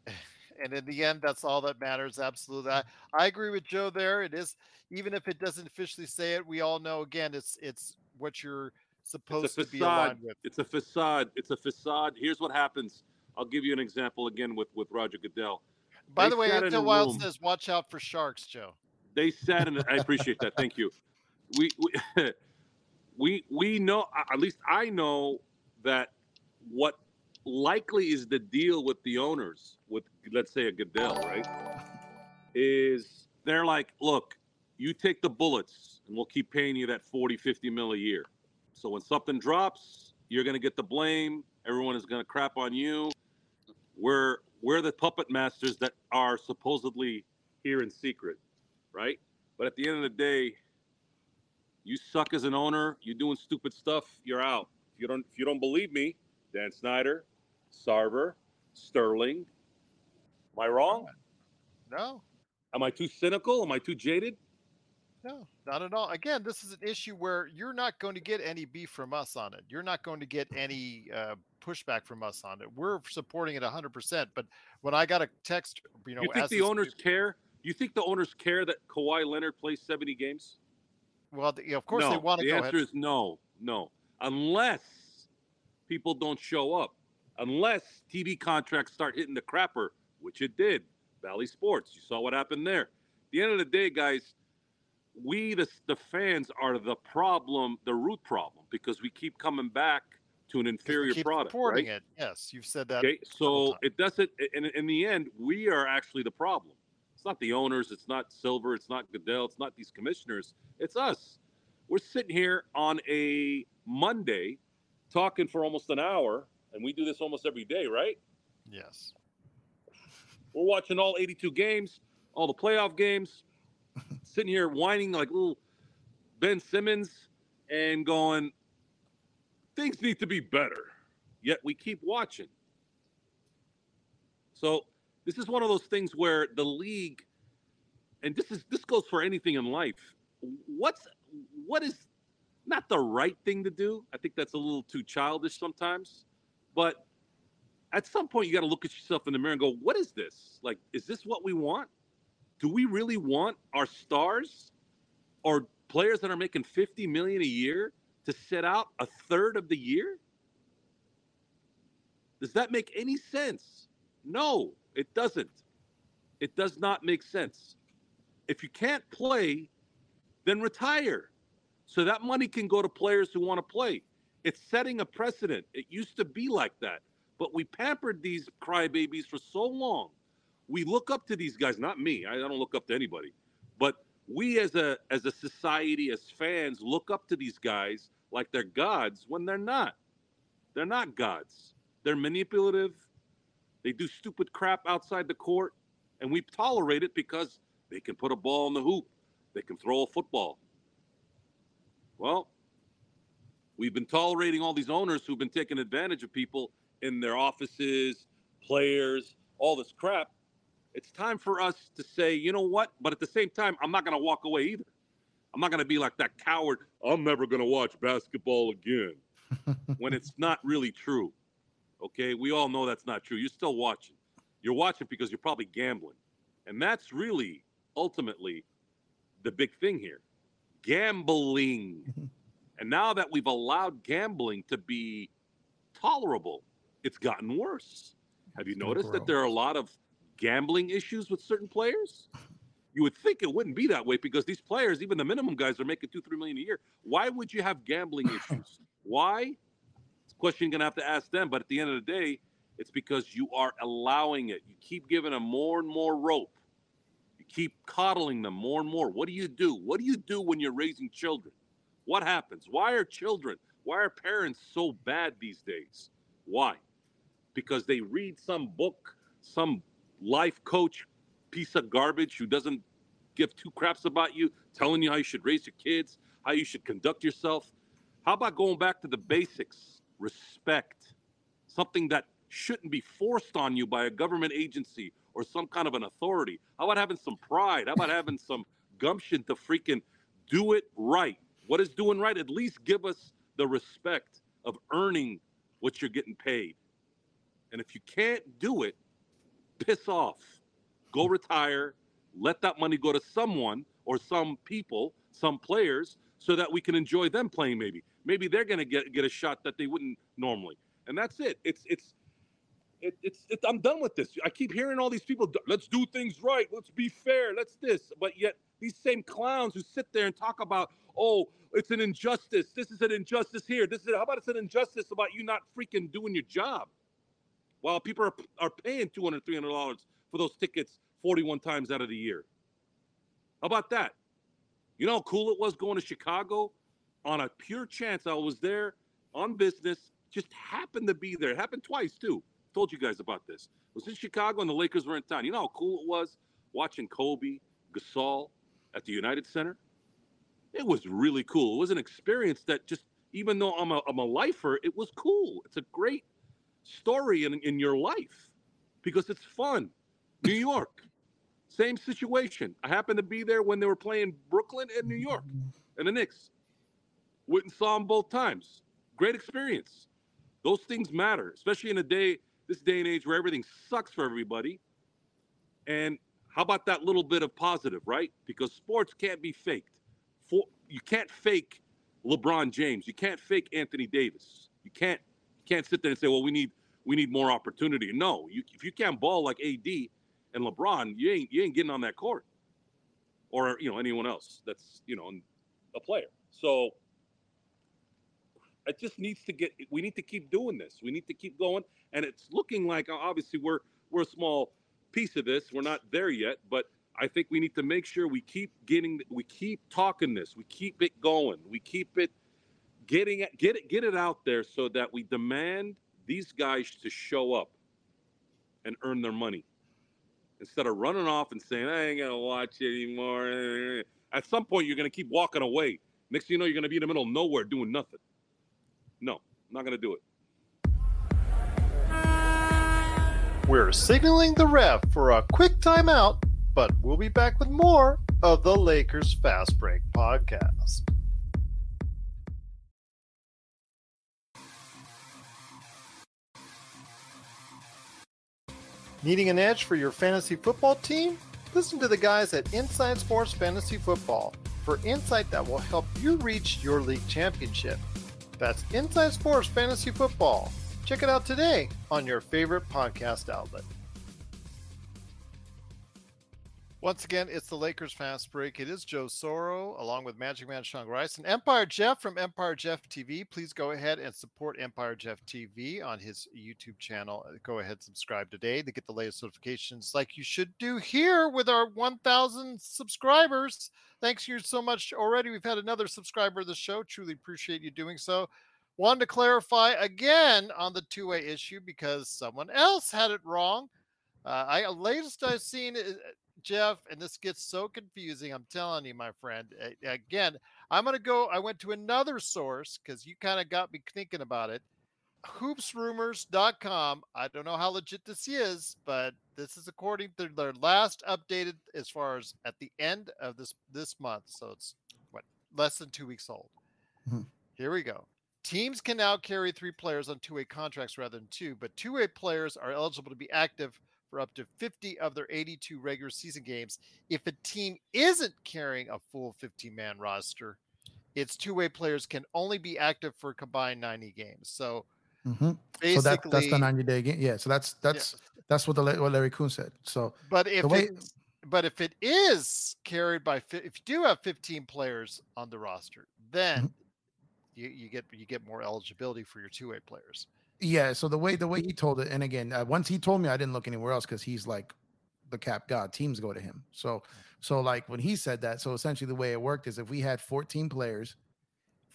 and in the end that's all that matters absolutely I, I agree with joe there it is even if it doesn't officially say it we all know again it's it's what you're
It's
supposed
a
to be
facade.
aligned with
It's a facade. It's a facade. Here's what happens. I'll give you an example again with with Roger Goodell.
by
they
the way
Intel
Wild says watch out for sharks joe
they sat in. I appreciate that. Thank you. We we we we know. At least I know that what likely is the deal with the owners, with let's say a Goodell, right? Is they're like, look, you take the bullets, and we'll keep paying you that 40, 50 mil a year. So when something drops, you're gonna get the blame. Everyone is gonna crap on you. We're we're the puppet masters that are supposedly here in secret right? But at the end of the day, you suck as an owner. You're doing stupid stuff. You're out. If you don't, if you don't believe me, Dan Snyder, Sarver, Sterling. Am I wrong?
no
Am I too cynical? Am I too jaded?
no not at all again this is an issue where you're not going to get any beef from us on it you're not going to get any uh, pushback from us on it we're supporting it 100% but when i got a text you know
you think the owners care? You think the owners care that Kawhi Leonard plays 70 games?
Well the- of course
no,
they want to go.
the
go
answer
ahead
is no, no. Unless people don't show up, unless TV contracts start hitting the crapper, which it did. Bally Sports, you saw what happened there. At the end of the day, guys, we the the fans are the problem, the root problem, because we keep coming back to an inferior product.
supporting
right?
it yes you've said that
Okay, so it doesn't. In, in the end, we are actually the problem. It's not the owners. It's not Silver. It's not Goodell. It's not these commissioners. It's us. We're sitting here on a Monday, talking for almost an hour, and we do this almost every day, right?
yes
We're watching all 82 games, all the playoff games, sitting here whining like little Ben Simmons and going, things need to be better. Yet we keep watching. So This is one of those things where the league, and this is this goes for anything in life. What's what is not the right thing to do? I think that's a little too childish sometimes, but at some point you got to look at yourself in the mirror and go, "What is this? Like, is this what we want? Do we really want our stars or players that are making 50 million a year to sit out a third of the year? Does that make any sense? No, it doesn't. It does not make sense. If you can't play, then retire. So that money can go to players who want to play. It's setting a precedent. It used to be like that, but we pampered these crybabies for so long. We look up to these guys, not me. I don't look up to anybody. But we as a as a society as fans look up to these guys like they're gods when they're not. They're not gods. They're manipulative. They do stupid crap outside the court, and we tolerate it because they can put a ball in the hoop. They can throw a football. Well, we've been tolerating all these owners who've been taking advantage of people in their offices, players, all this crap. It's time for us to say, you know what? But at the same time, I'm not going to walk away either. I'm not going to be like that coward. I'm never going to watch basketball again when it's not really true. Okay. We all know that's not true. You're still watching. You're watching because you're probably gambling. And that's really ultimately the big thing here gambling. and now that we've allowed gambling to be tolerable, it's gotten worse. Have you noticed that there are a lot of gambling issues with certain players? You would think it wouldn't be that way because these players, even the minimum guys, are making two, three million a year. Why would you have gambling issues? Why? Question you're gonna have to ask them. But at the end of the day, it's because you are allowing it. You keep giving them more and more rope. You keep coddling them more and more. What do you do? What do you do when you're raising children? What happens? Why are children, why are parents so bad these days? Why? Because they read some book, some life coach piece of garbage who doesn't give two craps about you, telling you how you should raise your kids, how you should conduct yourself. How about going back to the basics? Respect. Something that shouldn't be forced on you by a government agency or some kind of an authority. How about having some pride? How about having some gumption to freaking do it right? What is doing right? At least give us the respect of earning what you're getting paid. And if you can't do it, piss off. Go retire. Let that money go to someone or some people, some players, so that we can enjoy them playing. Maybe, maybe they're going to get get a shot that they wouldn't normally. And that's it. It's it's it, it's, it's I'm done with this. I keep hearing all these people. Let's do things right. Let's be fair. Let's this. But yet these same clowns who sit there and talk about, oh, it's an injustice. This is an injustice here. This is how about it's an injustice about you not freaking doing your job, while people are are paying 200 300 dollars for those tickets 41 times out of the year. How about that? You know how cool it was going to Chicago on a pure chance. I was there on business, just happened to be there. It happened twice too. Told you guys about this. Was in Chicago and the Lakers were in town. You know how cool it was watching Kobe, Gasol at the United Center? It was really cool. It was an experience that just, even though I'm a, I'm a lifer, it was cool. It's a great story in, in your life because it's fun. New York, same situation. I happened to be there when they were playing Brooklyn and New York and the Knicks. Went and saw them both times. Great experience. Those things matter, especially in a day, this day and age where everything sucks for everybody. And how about that little bit of positive, right? Because sports can't be faked. For, you can't fake LeBron James. You can't fake Anthony Davis. You can't you can't sit there and say, well, we need we need more opportunity. No, you, if you can't ball like AD and LeBron, you ain't you ain't getting on that court, or you know anyone else that's you know a player. So it just needs to get. We need to keep doing this. We need to keep going, and it's looking like obviously we're we're a small piece of this. We're not there yet, but I think we need to make sure we keep getting, we keep talking this, we keep it going, we keep it getting it, get it, get it out there so that we demand these guys to show up and earn their money instead of running off and saying I ain't gonna watch it anymore. At some point, you're gonna keep walking away. Next thing you know, you're gonna be in the middle of nowhere doing nothing. No, I'm not gonna do it.
We're signaling the ref for a quick timeout, but we'll be back with more of the Lakers Fast Break podcast. Needing an edge for your fantasy football team? Listen to the guys at Inside Sports Fantasy Football for insight that will help you reach your league championship. That's Inside Sports Fantasy Football. Check it out today on your favorite podcast outlet. Once again, it's the Lakers Fast Break. It is Joe Soro along with Magic Man Sean Grice and Empire Jeff from Empire Jeff TV. Please go ahead and support Empire Jeff TV on his YouTube channel. Go ahead, subscribe today to get the latest notifications like you should do here with our 1,000 subscribers. Thanks you so much already. We've had another subscriber of the show. Truly appreciate you doing so. Wanted to clarify again on the two way issue because someone else had it wrong. Uh, I latest I've seen Jeff, and this gets so confusing. I'm telling you, my friend. Again, I'm going to go. I went to another source because you kind of got me thinking about it. Hoopsrumors.com. I don't know how legit this is, but this is according to their last updated as far as at the end of this this month. So it's what less than two weeks old. Mm-hmm. Here we go. Teams can now carry three players on two way contracts rather than two, but two way players are eligible to be active for up to 50 of their 82 regular season games. If a team isn't carrying a full 15 man roster, its two way players can only be active for a combined 90 games. So,
mm-hmm. so that, that's the 90 day game. Yeah. So that's that's yeah. that's what the what Larry Coon said. So,
but if way, it, but if it is carried by if you do have 15 players on the roster, then mm-hmm. you, you get you get more eligibility for your two way players.
Yeah. So the way the way he told it, and again, uh, once he told me, I didn't look anywhere else because he's like the cap god. Teams go to him. So so like when he said that, so essentially the way it worked is if we had 14 players,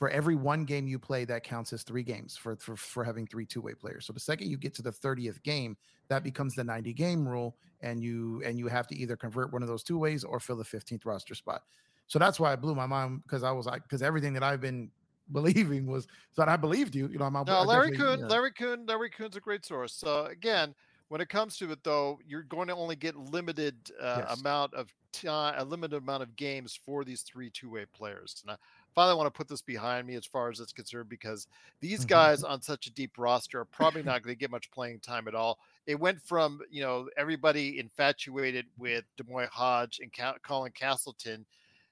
for every one game you play, that counts as three games for for, for having three two way players. So the second you get to the 30th game, that becomes the 90 game rule, and you and you have to either convert one of those two ways or fill the 15th roster spot. So that's why I blew my mind because I was like, because everything that I've been believing was so I believed you. You know, I'm
no, Larry Coon, Larry Coon, Larry Coon's a great source. So again, when it comes to it though, you're going to only get limited uh, yes. amount of time, a limited amount of games for these three two-way players. And I finally want to put this behind me as far as it's concerned because these mm-hmm. guys on such a deep roster are probably not going to get much playing time at all. It went from you know everybody infatuated with D'Moi Hodge and Colin Castleton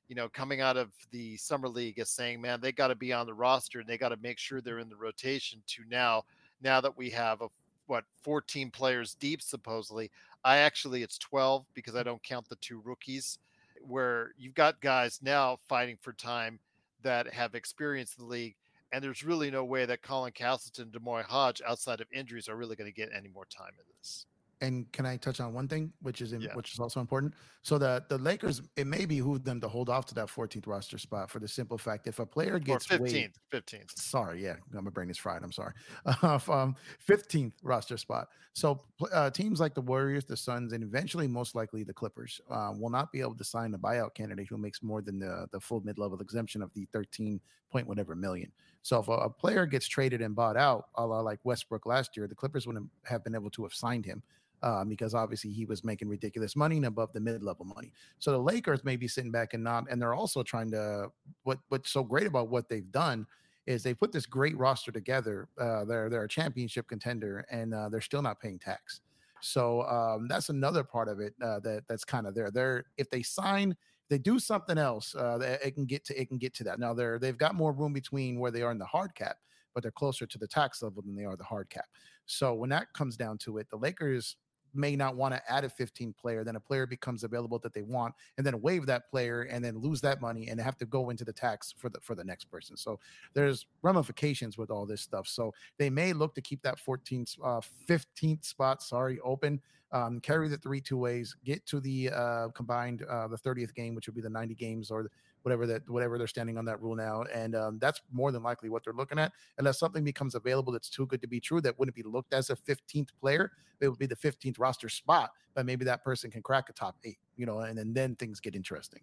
you know, coming out of the summer league as saying, man, they got to be on the roster and they got to make sure they're in the rotation to now, now that we have a what 14 players deep supposedly. I actually it's 12 because I don't count the two rookies where you've got guys now fighting for time that have experienced the league. And there's really no way that Colin Castleton, D'Moi Hodge, outside of injuries, are really going to get any more time in this
and can I touch on one thing, which is in, yeah. which is also important? So the the Lakers, it may behoove them to hold off to that 14th roster spot for the simple fact if a player gets
or 15th, 15th.
Sorry, yeah, my brain is fried. I'm sorry. Uh, um, 15th roster spot. So uh, teams like the Warriors, the Suns, and eventually most likely the Clippers uh, will not be able to sign a buyout candidate who makes more than the the full mid level exemption of the 13 point whatever million. So if a, a player gets traded and bought out, a la like Westbrook last year, the Clippers wouldn't have been able to have signed him um, because obviously he was making ridiculous money and above the mid-level money. So the Lakers may be sitting back and not, and they're also trying to. What what's so great about what they've done is they put this great roster together. Uh, they're they're a championship contender, and uh, they're still not paying tax. So um, that's another part of it uh, that that's kind of there. They're if they sign, they do something else, uh, it can get to it can get to that. Now they're they've got more room between where they are in the hard cap, but they're closer to the tax level than they are the hard cap. So when that comes down to it, the Lakers may not want to add a 15 player, then a player becomes available that they want, and then waive that player and then lose that money and have to go into the tax for the for the next person. So there's ramifications with all this stuff. So they may look to keep that 14th, uh, 15th spot, sorry, open um, carry the three two ways, get to the uh, combined uh, the 30th game, which would be the 90 games or whatever that whatever they're standing on that rule now, and um, that's more than likely what they're looking at. Unless something becomes available that's too good to be true, that wouldn't be looked as a 15th player, it would be the 15th roster spot, but maybe that person can crack a top eight, you know, and, and then things get interesting.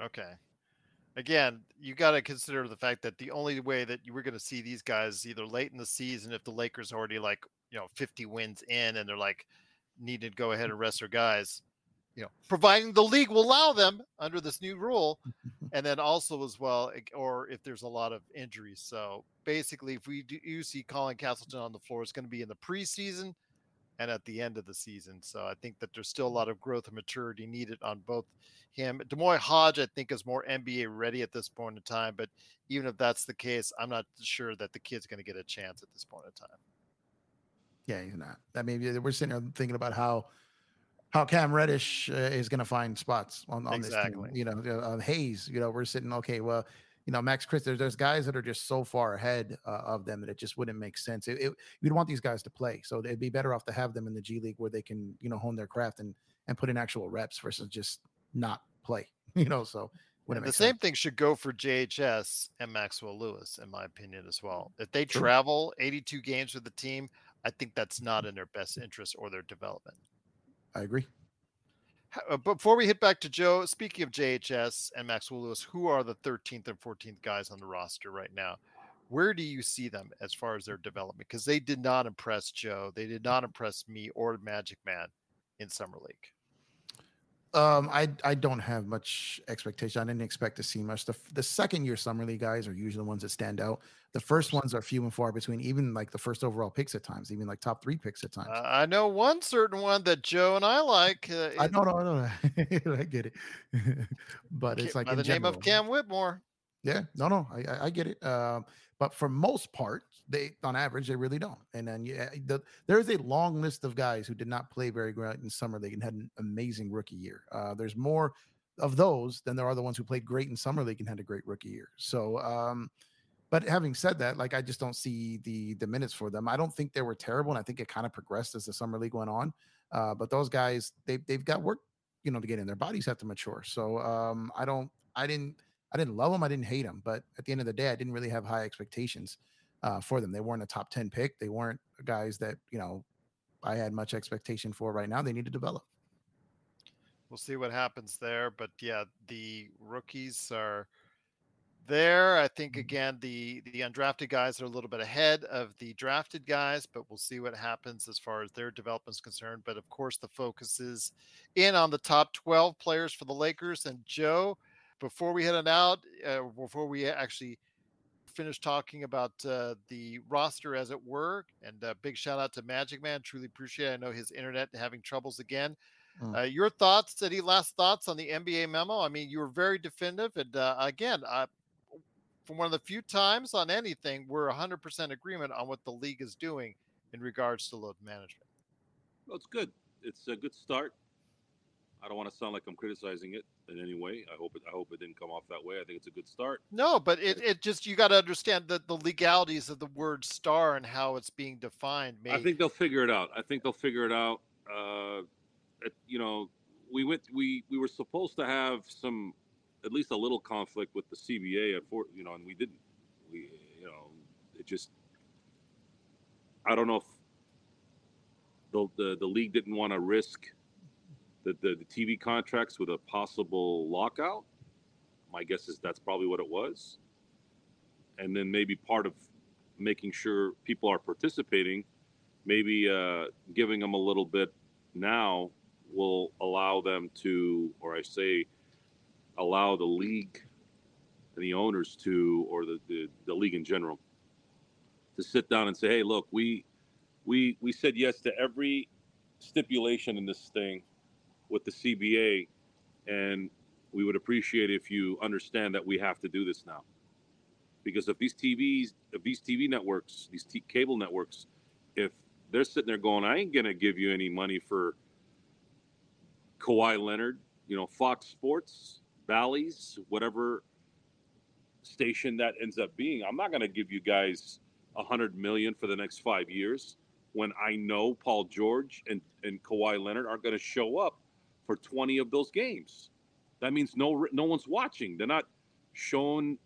Okay again, you got to consider the fact that the only way that you were going to see these guys either late in the season, if the Lakers already like you know 50 wins in and they're like need to go ahead and rest their guys you know providing the league will allow them under this new rule. And then also as well or if there's a lot of injuries. So basically if we do you see colin castleton on the floor it's going to be in the preseason and at the end of the season. So i think that there's still a lot of growth and maturity needed on both him. D'Moi Hodge i think is more nba ready at this point in time but even if that's the case i'm not sure that the kid's going to get a chance at this point in time.
Yeah, he's not. I mean, we're sitting here thinking about how how Cam Reddish uh, is going to find spots on, on exactly. this team. You know, uh, Hayes. You know, we're sitting okay. Well, you know, Max Chris. There's, there's guys that are just so far ahead uh, of them that it just wouldn't make sense. It, it, you'd want these guys to play, so it'd be better off to have them in the G League where they can you know hone their craft and and put in actual reps versus just not play. You know, so
the same thing should go for JHS and Maxwell Lewis, in my opinion, as well. If they True. travel 82 games with the team, I think that's not in their best interest or their development.
I agree.
Uh, before we hit back to Joe, speaking of JHS and Maxwell Lewis, who are the 13th and 14th guys on the roster right now? Where do you see them as far as their development? Because they did not impress Joe, they did not impress me or Magic Man in summer league.
Um, I I don't have much expectation. I didn't expect to see much. The the second year summer league guys are usually the ones that stand out. The first ones are few and far between. Even like the first overall picks at times, even like top three picks at times.
Uh, I know one certain one that Joe and I like. Uh,
I don't know. I don't know. I get it, but it's like
by the general. name of Cam Whitmore.
Yeah, no, no, I I get it. Um, but for most part, they on average they really don't. And then yeah, the, there's a long list of guys who did not play very great in summer league and had an amazing rookie year. Uh, there's more of those than there are the ones who played great in summer league and had a great rookie year. So, um, but having said that, like I just don't see the the minutes for them. I don't think they were terrible, and I think it kind of progressed as the summer league went on. Uh, but those guys, they they've got work, you know, to get in. Their bodies have to mature. So um, I don't, I didn't, I didn't love them. I didn't hate them. But at the end of the day, I didn't really have high expectations uh, for them. They weren't a top 10 pick. They weren't guys that, you know, I had much expectation for right now. They need to develop.
We'll see what happens there. But yeah, the rookies are there. I think mm-hmm. again the the undrafted guys are a little bit ahead of the drafted guys, but we'll see what happens as far as their development is concerned. But of course, the focus is in on the top 12 players for the Lakers. And Joe, before we head on out, uh, before we actually finish talking about uh, the roster, as it were. And uh, big shout out to Magic Man. Truly appreciate it. I know his internet having troubles again. Mm. Uh, your thoughts, any last thoughts on the NBA memo? I mean, you were very definitive. And uh, again, from one of the few times on anything, we're 100% agreement on what the league is doing in regards to load management.
Well, it's good. It's a good start. I don't want to sound like I'm criticizing it in any way. I hope it. I hope it didn't come off that way. I think it's a good start.
No, but it, it just you got to understand the the legalities of the word star and how it's being defined.
I think they'll figure it out. I think they'll figure it out. Uh, it, you know, we went. We we were supposed to have some, at least a little conflict with the CBA at Fort. You know, and we didn't. We you know, it just. I don't know if the the, the league didn't want to risk the, the, the TV contracts with a possible lockout. My guess is that's probably what it was. And then maybe part of making sure people are participating, maybe uh, giving them a little bit now will allow them to, or I say, allow the league and the owners to, or the, the, the league in general, to sit down and say, hey, look, we we we said yes to every stipulation in this thing with the CBA, and we would appreciate if you understand that we have to do this now. Because if these TVs, if these TV networks, these t- cable networks, if they're sitting there going, I ain't gonna give you any money for Kawhi Leonard, you know, Fox Sports, Bally's, whatever station that ends up being, I'm not gonna give you guys a hundred million for the next five years when I know Paul George and, and Kawhi Leonard aren't going to show up for 20 of those games. That means no no one's watching. They're not shown.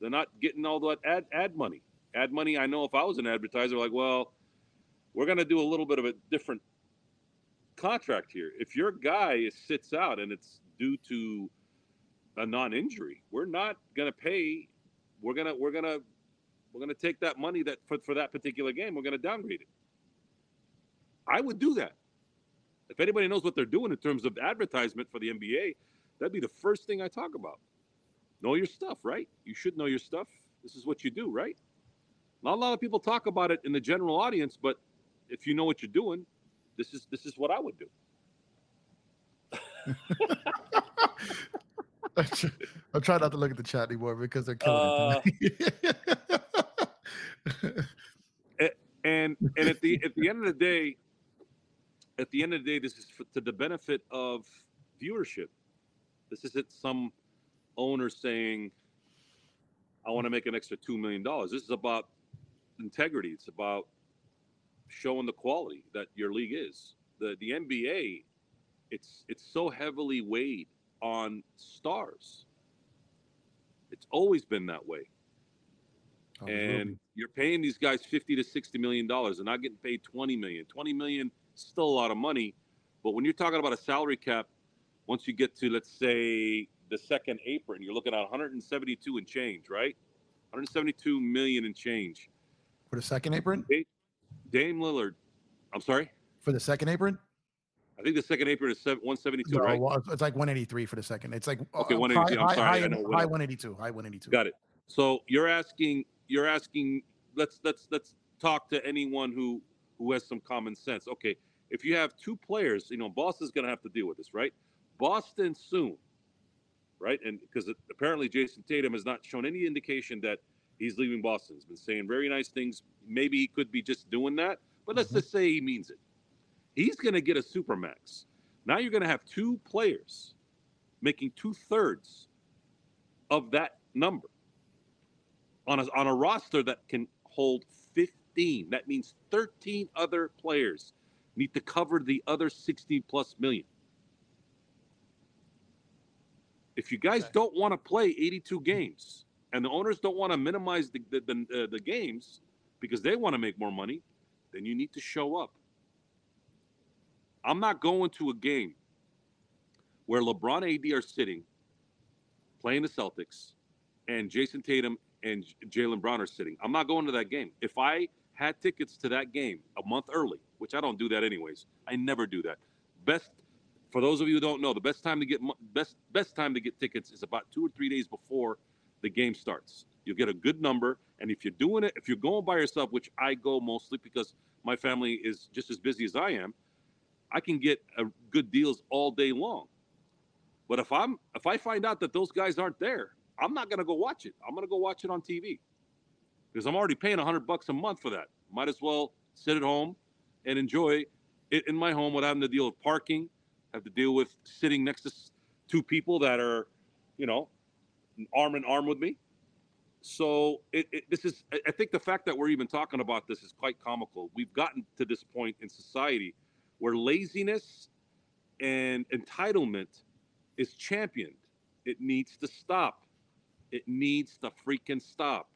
They're not getting all that ad ad money. Ad money. I know if I was an advertiser, like, well, we're to do a little bit of a different contract here. If your guy sits out and it's due to a non-injury, we're not to pay. We're gonna we're gonna we're gonna take that money that for, for that particular game. We're to downgrade it. I would do that. If anybody knows what they're doing in terms of advertisement for the NBA, that'd be the first thing I talk about. Know your stuff, right? You should know your stuff. This is what you do, right? Not a lot of people talk about it in the general audience, but if you know what you're doing, this is this is what I would do.
I try not to look at the chat anymore because they're killing
Uh,
it.
and and at the at the end of the day, at the end of the day, this is for, to the benefit of viewership. This isn't some owner saying, "I want to make an extra two million dollars." This is about integrity. It's about showing the quality that your league is. The the NBA, it's it's so heavily weighed on stars. It's always been that way
Oh,
and you're paying these guys 50 to 60 million dollars and not getting paid 20 million 20 million still a lot of money but when you're talking about a salary cap once you get to let's say the second apron you're looking at 172 and change right 172 million and change
for the second apron.
dame lillard i'm sorry
For the second apron.
i think the second apron is 172
No,
right
well, it's like 183 for the second. It's like
Okay,
uh,
182, I'm sorry,
high,
I know,
high 182. High 182.
Got it. So you're asking, you're asking. Let's let's let's talk to anyone who who has some common sense. Okay, if you have two players, you know Boston's going to have to deal with this, right? Boston soon, right? And because apparently Jayson Tatum has not shown any indication that he's leaving Boston. He's been saying very nice things. Maybe he could be just doing that, but let's mm-hmm. just say he means it. He's going to get a supermax. Now you're going to have two players making two thirds of that number on a, on a roster that can hold 15. That means 13 other players need to cover the other 60 plus million. If you guys don't want to play 82 games and the owners don't want to minimize the, the, the, uh, the games because they want to make more money, then you need to show up. I'm not going to a game where LeBron and AD are sitting playing the Celtics and Jayson Tatum and Jaylen Brown are sitting. I'm not going to that game. If I had tickets to that game a month early, which I don't do that anyways, I never do that. Best for those of you who don't know, the best time to get best best time to get tickets is about two or three days before the game starts. You'll get a good number, and if you're doing it, if you're going by yourself, which I go mostly because my family is just as busy as I am, I can get a good deals all day long. But if I'm if I find out that those guys aren't there, I'm not gonna go watch it. I'm gonna go watch it on TV because I'm already paying hundred bucks a month for that. Might as well sit at home and enjoy it in my home without having to deal with parking, have to deal with sitting next to two people that are, you know, arm in arm with me. So it, it, this is, I- think the fact that we're even talking about this is quite comical. We've gotten to this point in society where laziness and entitlement is championed. It needs to stop. It needs to freaking stop.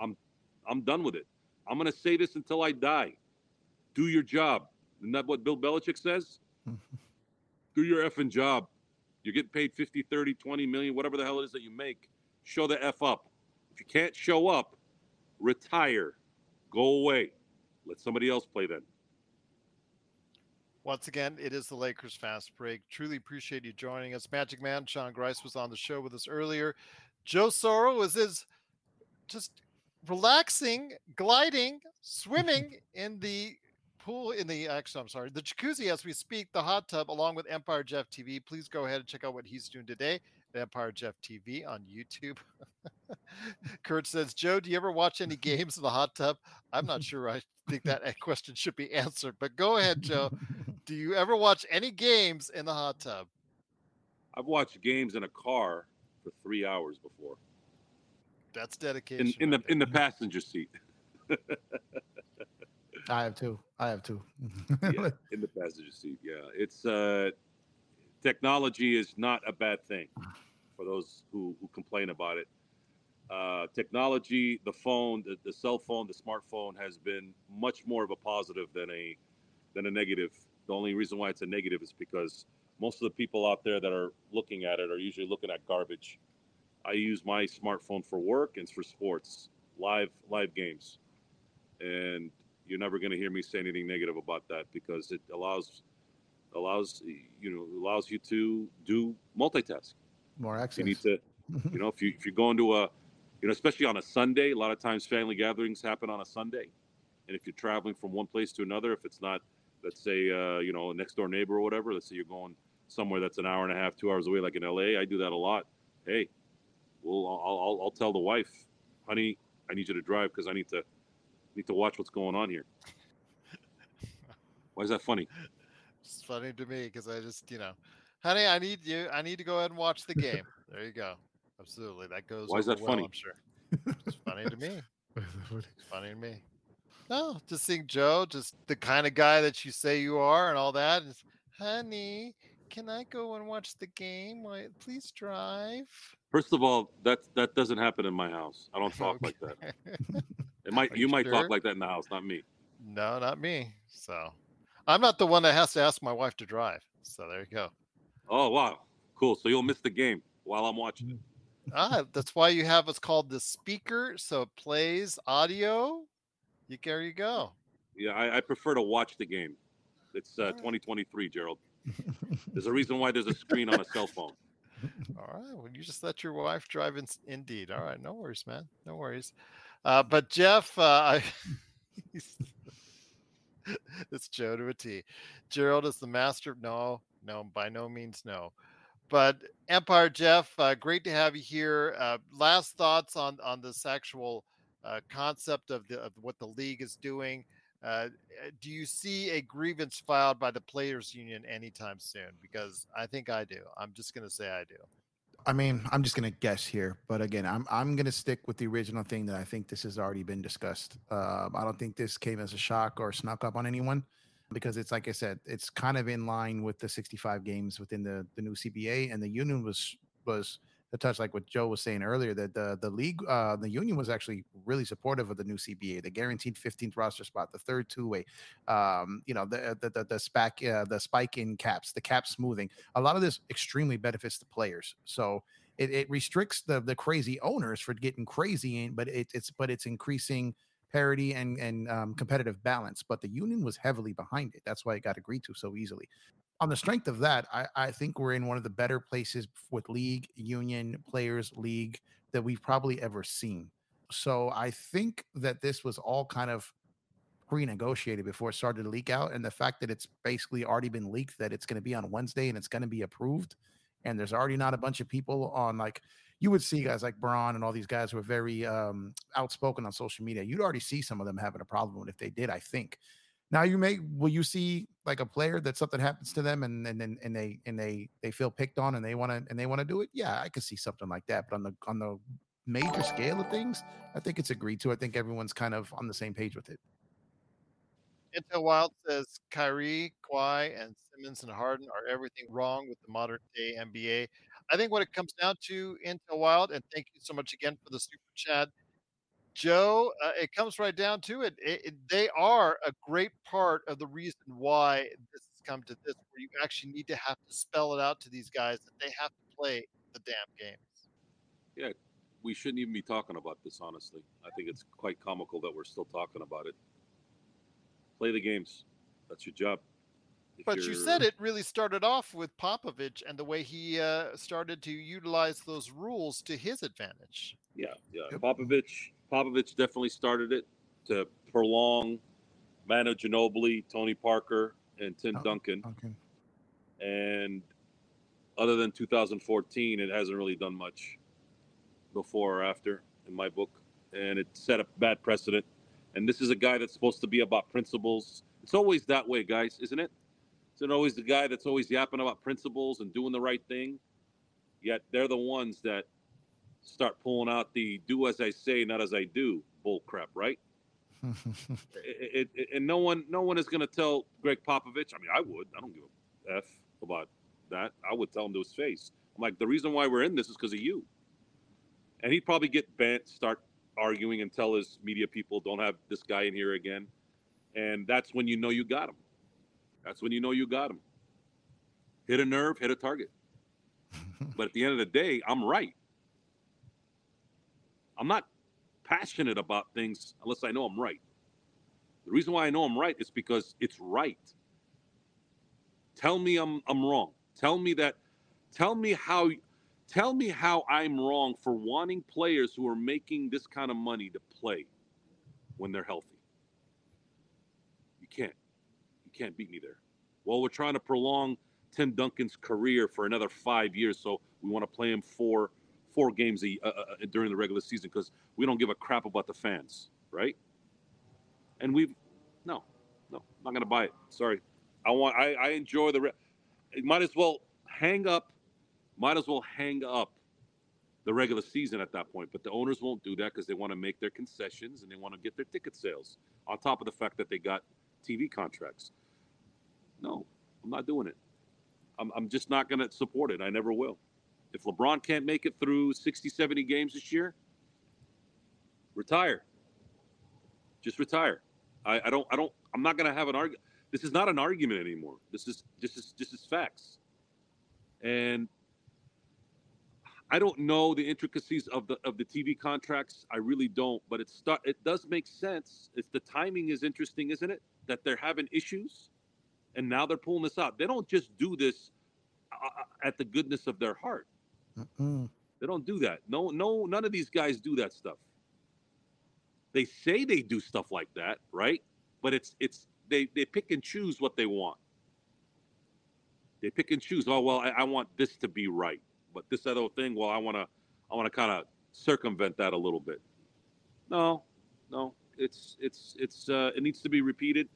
I'm I'm done with it. I'm gonna say this until I die. Do your job. Isn't that what Bill Belichick says? Do your effing job. You're getting paid 50, 30, 20 million, whatever the hell it is that you make. Show the F up. If you can't show up, retire. Go away. Let somebody else play then.
Once again, it is the Lakers Fast Break. Truly appreciate you joining us. Magic Man, Sean Grice was on the show with us earlier. Joe Soro is his just relaxing, gliding, swimming in the pool in the uh, actually I'm sorry, the jacuzzi as we speak, the hot tub along with Empire Jeff TV. Please go ahead and check out what he's doing today at Empire Jeff TV on YouTube. Kurt says, Joe, do you ever watch any games in the hot tub? I'm not sure. I think that uh, question should be answered, but go ahead, Joe. Do you ever watch any games in the hot tub?
I've watched games in a car for three hours before.
That's dedication.
In in the
there.
in the passenger seat.
I have two. I have two.
yeah, in the passenger seat. Yeah, it's uh, technology is not a bad thing for those who, who complain about it. Uh, technology, the phone, the, the cell phone, the smartphone has been much more of a positive than a than a negative. The only reason why it's a negative is because most of the people out there that are looking at it are usually looking at garbage. I use my smartphone for work and for sports, live live games, and you're never going to hear me say anything negative about that because it allows allows you know allows you to do multitask.
More access.
You need to, you know, if you if you're going to a, you know, especially on a Sunday, a lot of times family gatherings happen on a Sunday, and if you're traveling from one place to another, if it's not, let's say, uh, you know, a next door neighbor or whatever, let's say you're going somewhere that's an hour and a half, two hours away, like in LA, I do that a lot. Hey, well, I'll I'll, I'll tell the wife, honey, I need you to drive because I need to need to watch what's going on here. Why is that funny?
It's funny to me because I just, you know, honey, I need you. I need to go ahead and watch the game. there you go. Absolutely, that goes.
Why is that
well,
funny?
I'm sure. It's funny to me. It's funny to me. No, just seeing Joe, just the kind of guy that you say you are, and all that. And, honey, can I go and watch the game? Please drive.
First of all, that that doesn't happen in my house. I don't talk like that. It might
Are
you
you
might
sure?
talk like that in the house, not me.
No, not me. So, I'm not the one that has to ask my wife to drive. So there you go.
Oh wow, cool. So you'll miss the game while I'm watching it.
Ah, that's why you have what's called the speaker, so it plays audio. You there you go.
Yeah, I, I prefer to watch the game. It's uh,
Alright.
2023, Gerald. There's a reason why there's a screen on a cell phone.
All right. Well, you just let your wife drive. In, indeed. All right. No worries, man. No worries. Uh, but Jeff, uh, it's Joe to a T. Gerald is the master. of No, no, by no means no. But Empire Jeff, uh, great to have you here. Uh, last thoughts on on this actual uh, concept of the of what the league is doing. Uh, do you see a grievance filed by the players union anytime soon? Because I think I do. I'm just going to say I do.
I mean, I'm just gonna guess here, but again, I'm I'm gonna stick with the original thing that I think this has already been discussed. Uh, I don't think this came as a shock or snuck up on anyone, because it's like I said, it's kind of in line with the 65 games within the the new CBA, and the union was was the touch like what Joe was saying earlier that the the league uh, the union was actually really supportive of the new CBA, the guaranteed 15th roster spot, the third two way, um, you know, the the the, the spike uh, the spike in caps, the cap smoothing. A lot of this extremely benefits the players. So it, it restricts the the crazy owners for getting crazy in, but it, it's but it's increasing parity and and um, competitive balance. But the union was heavily behind it. That's why it got agreed to so easily. On the strength of that, I, I think we're in one of the better places with league, union, players, league that we've probably ever seen. So I think that this was all kind of pre-negotiated before it started to leak out, and the fact that it's basically already been leaked that it's going to be on Wednesday and it's going to be approved, and there's already not a bunch of people on like you would see guys like Braun and all these guys who are very um, outspoken on social media. You'd already see some of them having a problem if they did. I think. Now you may will you see like a player that something happens to them and and and, and they and they they feel picked on and they want to and they want to do it. Yeah, I could see something like that. But on the on the major scale of things, I think it's agreed to. I think everyone's kind of on the same page with it.
Intel Wild says Kyrie, Kawhi, and Simmons and Harden are everything wrong with the modern day NBA. I think what it comes down to, Intel Wild, and thank you so much again for the super chat, Joe. Uh, it comes right down to it. It, it. They are a great part of the reason why this has come to this, where you actually need to have to spell it out to these guys that they have to play the damn games.
Yeah, we shouldn't even be talking about this. Honestly, I think it's quite comical that we're still talking about it. Play the games. That's your job. If
But you
you're-
said it really started off with Popovich and the way he uh, started to utilize those rules to his advantage.
Yeah, yeah. Popovich, Popovich definitely started it to prolong Manu Ginobili, Tony Parker, and Tim
Oh,
Duncan.
Okay.
And other than 2014, it hasn't really done much before or after in my book. And it set a bad precedent. And this is a guy that's supposed to be about principles. It's always that way, guys, isn't it? Isn't always the guy that's always yapping about principles and doing the right thing? Yet they're the ones that start pulling out the "do as I say, not as I do" bull crap, right? It, it, it- and no one, no one is going to tell Gregg Popovich. I mean, I would. I don't give a f about that. I would tell him to his face. I'm like, the reason why we're in this is because of you. And he'd probably get bent, start arguing, and tell his media people, "Don't have this guy in here again." And that's when you know you got him. That's when you know you got him. Hit a nerve, hit a target. but at the end of the day, I'm right. I'm not passionate about things unless I know I'm right. The reason why I know I'm right is because it's right. Tell me I'm I'm wrong. Tell me that tell me how tell me how I'm wrong for wanting players who are making this kind of money to play when they're healthy. You can't. You can't beat me there. Well, we're trying to prolong Tim Duncan's career for another five years, so we want to play him four four games a, uh, uh, during the regular season because we don't give a crap about the fans, right? And we've no, no, I'm not gonna buy it. Sorry, I want I, I enjoy the. Re- might as well hang up. Might as well hang up the regular season at that point. But the owners won't do that because they want to make their concessions and they want to get their ticket sales on top of the fact that they got TV contracts. No, I'm not doing it. I'm, I'm just not going to support it. I never will. If LeBron can't make it through 60, 70 games this year, retire. Just retire. I, I don't. I don't. I'm not going to have an argument. This is not an argument anymore. This is just is just is facts. And I don't know the intricacies of the of the TV contracts. I really don't, but it's it does make sense. It's the timing is interesting, isn't it? That they're having issues, and now they're pulling this out. They don't just do this uh, uh at the goodness of their heart. Mm-mm. They don't do that. No, no, none of these guys do that stuff. They say they do stuff like that, right? But it's it's they they pick and choose what they want. They pick and choose. Oh well, I, I want this to be right, but this other thing, well, I want to I want to kind of circumvent that a little bit. No, no, it's it's it's uh, it needs to be repeated.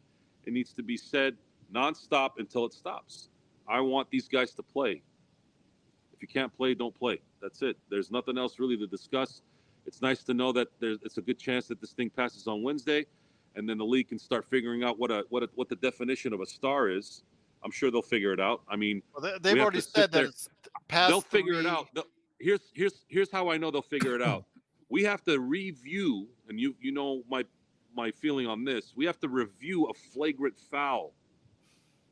It needs to be said nonstop until it stops. I want these guys to play. If you can't play, don't play. That's it. There's nothing else really to discuss. It's nice to know that there's it's a good chance that this thing passes on Wednesday and then the league can start figuring out what a what a, what the definition of a star is. I'm sure they'll figure it out. I mean,
well, they, have we already said that
they'll figure it out. They'll, here's here's here's how I know they'll figure it out. we have to review, and you you know my my feeling on this. We have to review a flagrant foul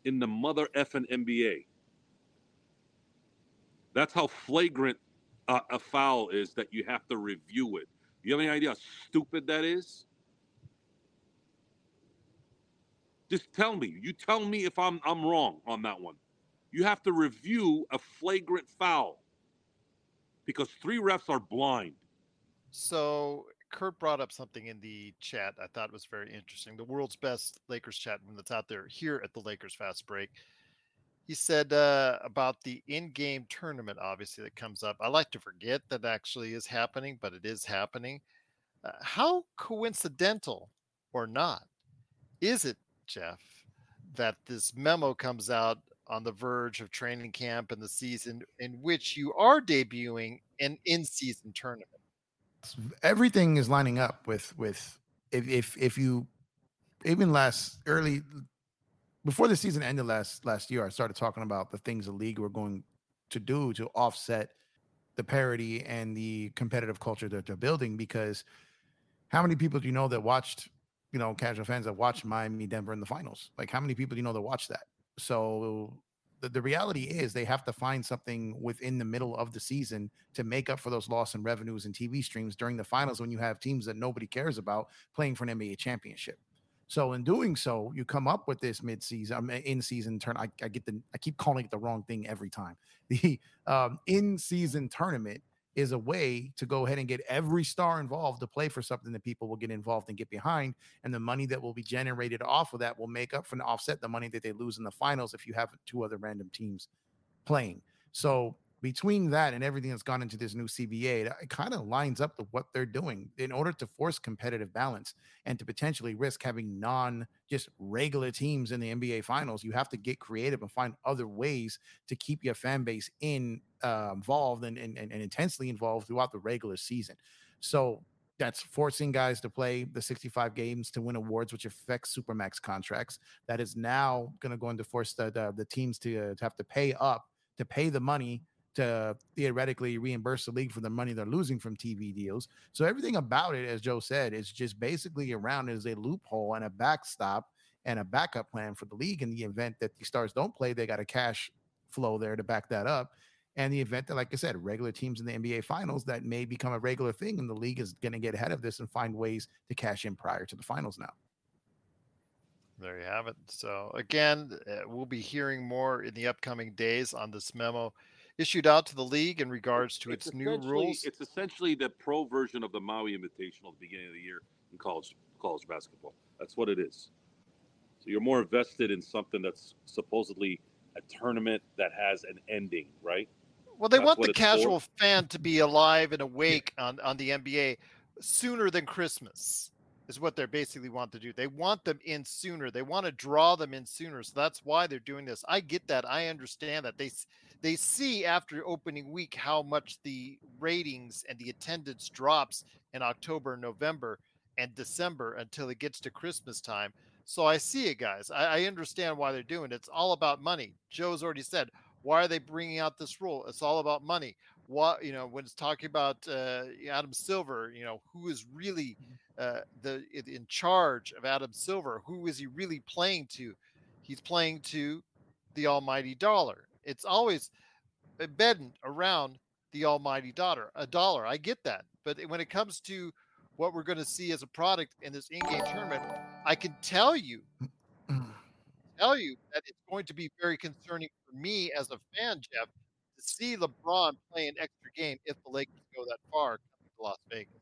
in the mother effing NBA. That's how flagrant uh, a foul is that you have to review it. You have any idea how stupid that is? Just tell me. You tell me if I'm I'm wrong on that one. You have to review a flagrant foul because three refs are blind.
So Kurt brought up something in the chat I thought was very interesting. The world's best Lakers chat room that's out there here at the Lakers Fast Break. He said uh, about the in-game tournament, obviously that comes up. I like to forget that actually is happening, but it is happening. Uh, how coincidental or not is it Jeff, that this memo comes out on the verge of training camp and the season in which you are debuting an in-season tournament.
Everything is lining up with with if if if you even last early before the season ended last last year, I started talking about the things the league were going to do to offset the parity and the competitive culture that they're building because how many people do you know that watched you know, casual fans that watched Miami Denver in the finals. Like, how many people do you know that watched that? So the, the reality is they have to find something within the middle of the season to make up for those loss in revenues and TV streams during the finals when you have teams that nobody cares about playing for an NBA championship. So in doing so, you come up with this midseason, in-season turn. I, I, get the, I keep calling it the wrong thing every time. The um, in-season tournament is a way to go ahead and get every star involved to play for something that people will get involved and get behind. And the money that will be generated off of that will make up for and offset the money that they lose in the finals if you have two other random teams playing. So between that and everything that's gone into this new CBA, it kind of lines up to what they're doing in order to force competitive balance and to potentially risk having non just regular teams in the NBA finals. You have to get creative and find other ways to keep your fan base in uh, involved and, and, and intensely involved throughout the regular season. So that's forcing guys to play the 65 games to win awards, which affects supermax contracts. That is now going to go into force the, the, the teams to, uh, to have to pay up to pay the money to theoretically reimburse the league for the money they're losing from TV deals. So everything about it, as Joe said, is just basically around as a loophole and a backstop and a backup plan for the league in the event that the stars don't play. They got a cash flow there to back that up. And the event that, like I said, regular teams in the NBA finals that may become a regular thing, and the league is going to get ahead of this and find ways to cash in prior to the finals now.
There you have it. So again, uh, we'll be hearing more in the upcoming days on this memo issued out to the league in regards to its, its new rules.
It's essentially the pro version of the Maui Invitational at the beginning of the year in college college basketball. That's what it is. So you're more invested in something that's supposedly a tournament that has an ending, right?
Well, they that's want the casual for. fan to be alive and awake on, on the NBA sooner than Christmas is what they're basically want to do. They want them in sooner. They want to draw them in sooner. So that's why they're doing this. I get that. I understand that. They they see after opening week how much the ratings and the attendance drops in October, November, and December until it gets to Christmas time. So I see it, guys. I, I understand why they're doing it. It's all about money. Joe's already said, why are they bringing out this rule? It's all about money. What you know when it's talking about uh, Adam Silver, you know who is really uh, the in charge of Adam Silver. Who is he really playing to? He's playing to the almighty dollar. It's always eh, embedded around the almighty dollar. A dollar. I get that, but when it comes to what we're going to see as a product in this in-game tournament, I can tell you, mm. tell you that it's going to be very concerning for me as a fan, Jeff, to see LeBron play an extra game if the Lakers go that far coming to Las Vegas.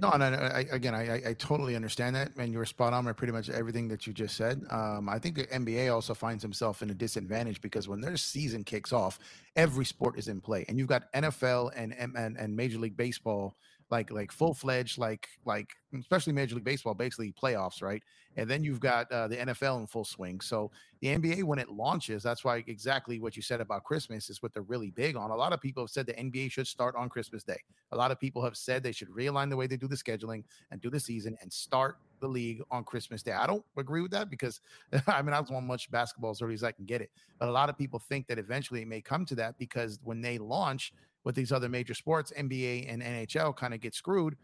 No, no, no I, again, I, I totally understand that, and you're spot on with pretty much everything that you just said. Um, I think the NBA also finds himself in a disadvantage because when their season kicks off, every sport is in play, and you've got NFL and and, and Major League Baseball like like full fledged like like especially Major League Baseball basically playoffs, right? And then you've got uh, the NFL in full swing. So the NBA when it launches, that's why exactly what you said about Christmas is what they're really big on. A lot of people have said the NBA should start on Christmas Day. A lot of people have said they should realign the way they do the scheduling and do the season and start the league on Christmas Day. I don't agree with that because I mean I just want much basketball as early as I can get it. But a lot of people think that eventually it may come to that because when they launch, with these other major sports, NBA and NHL kind of get screwed.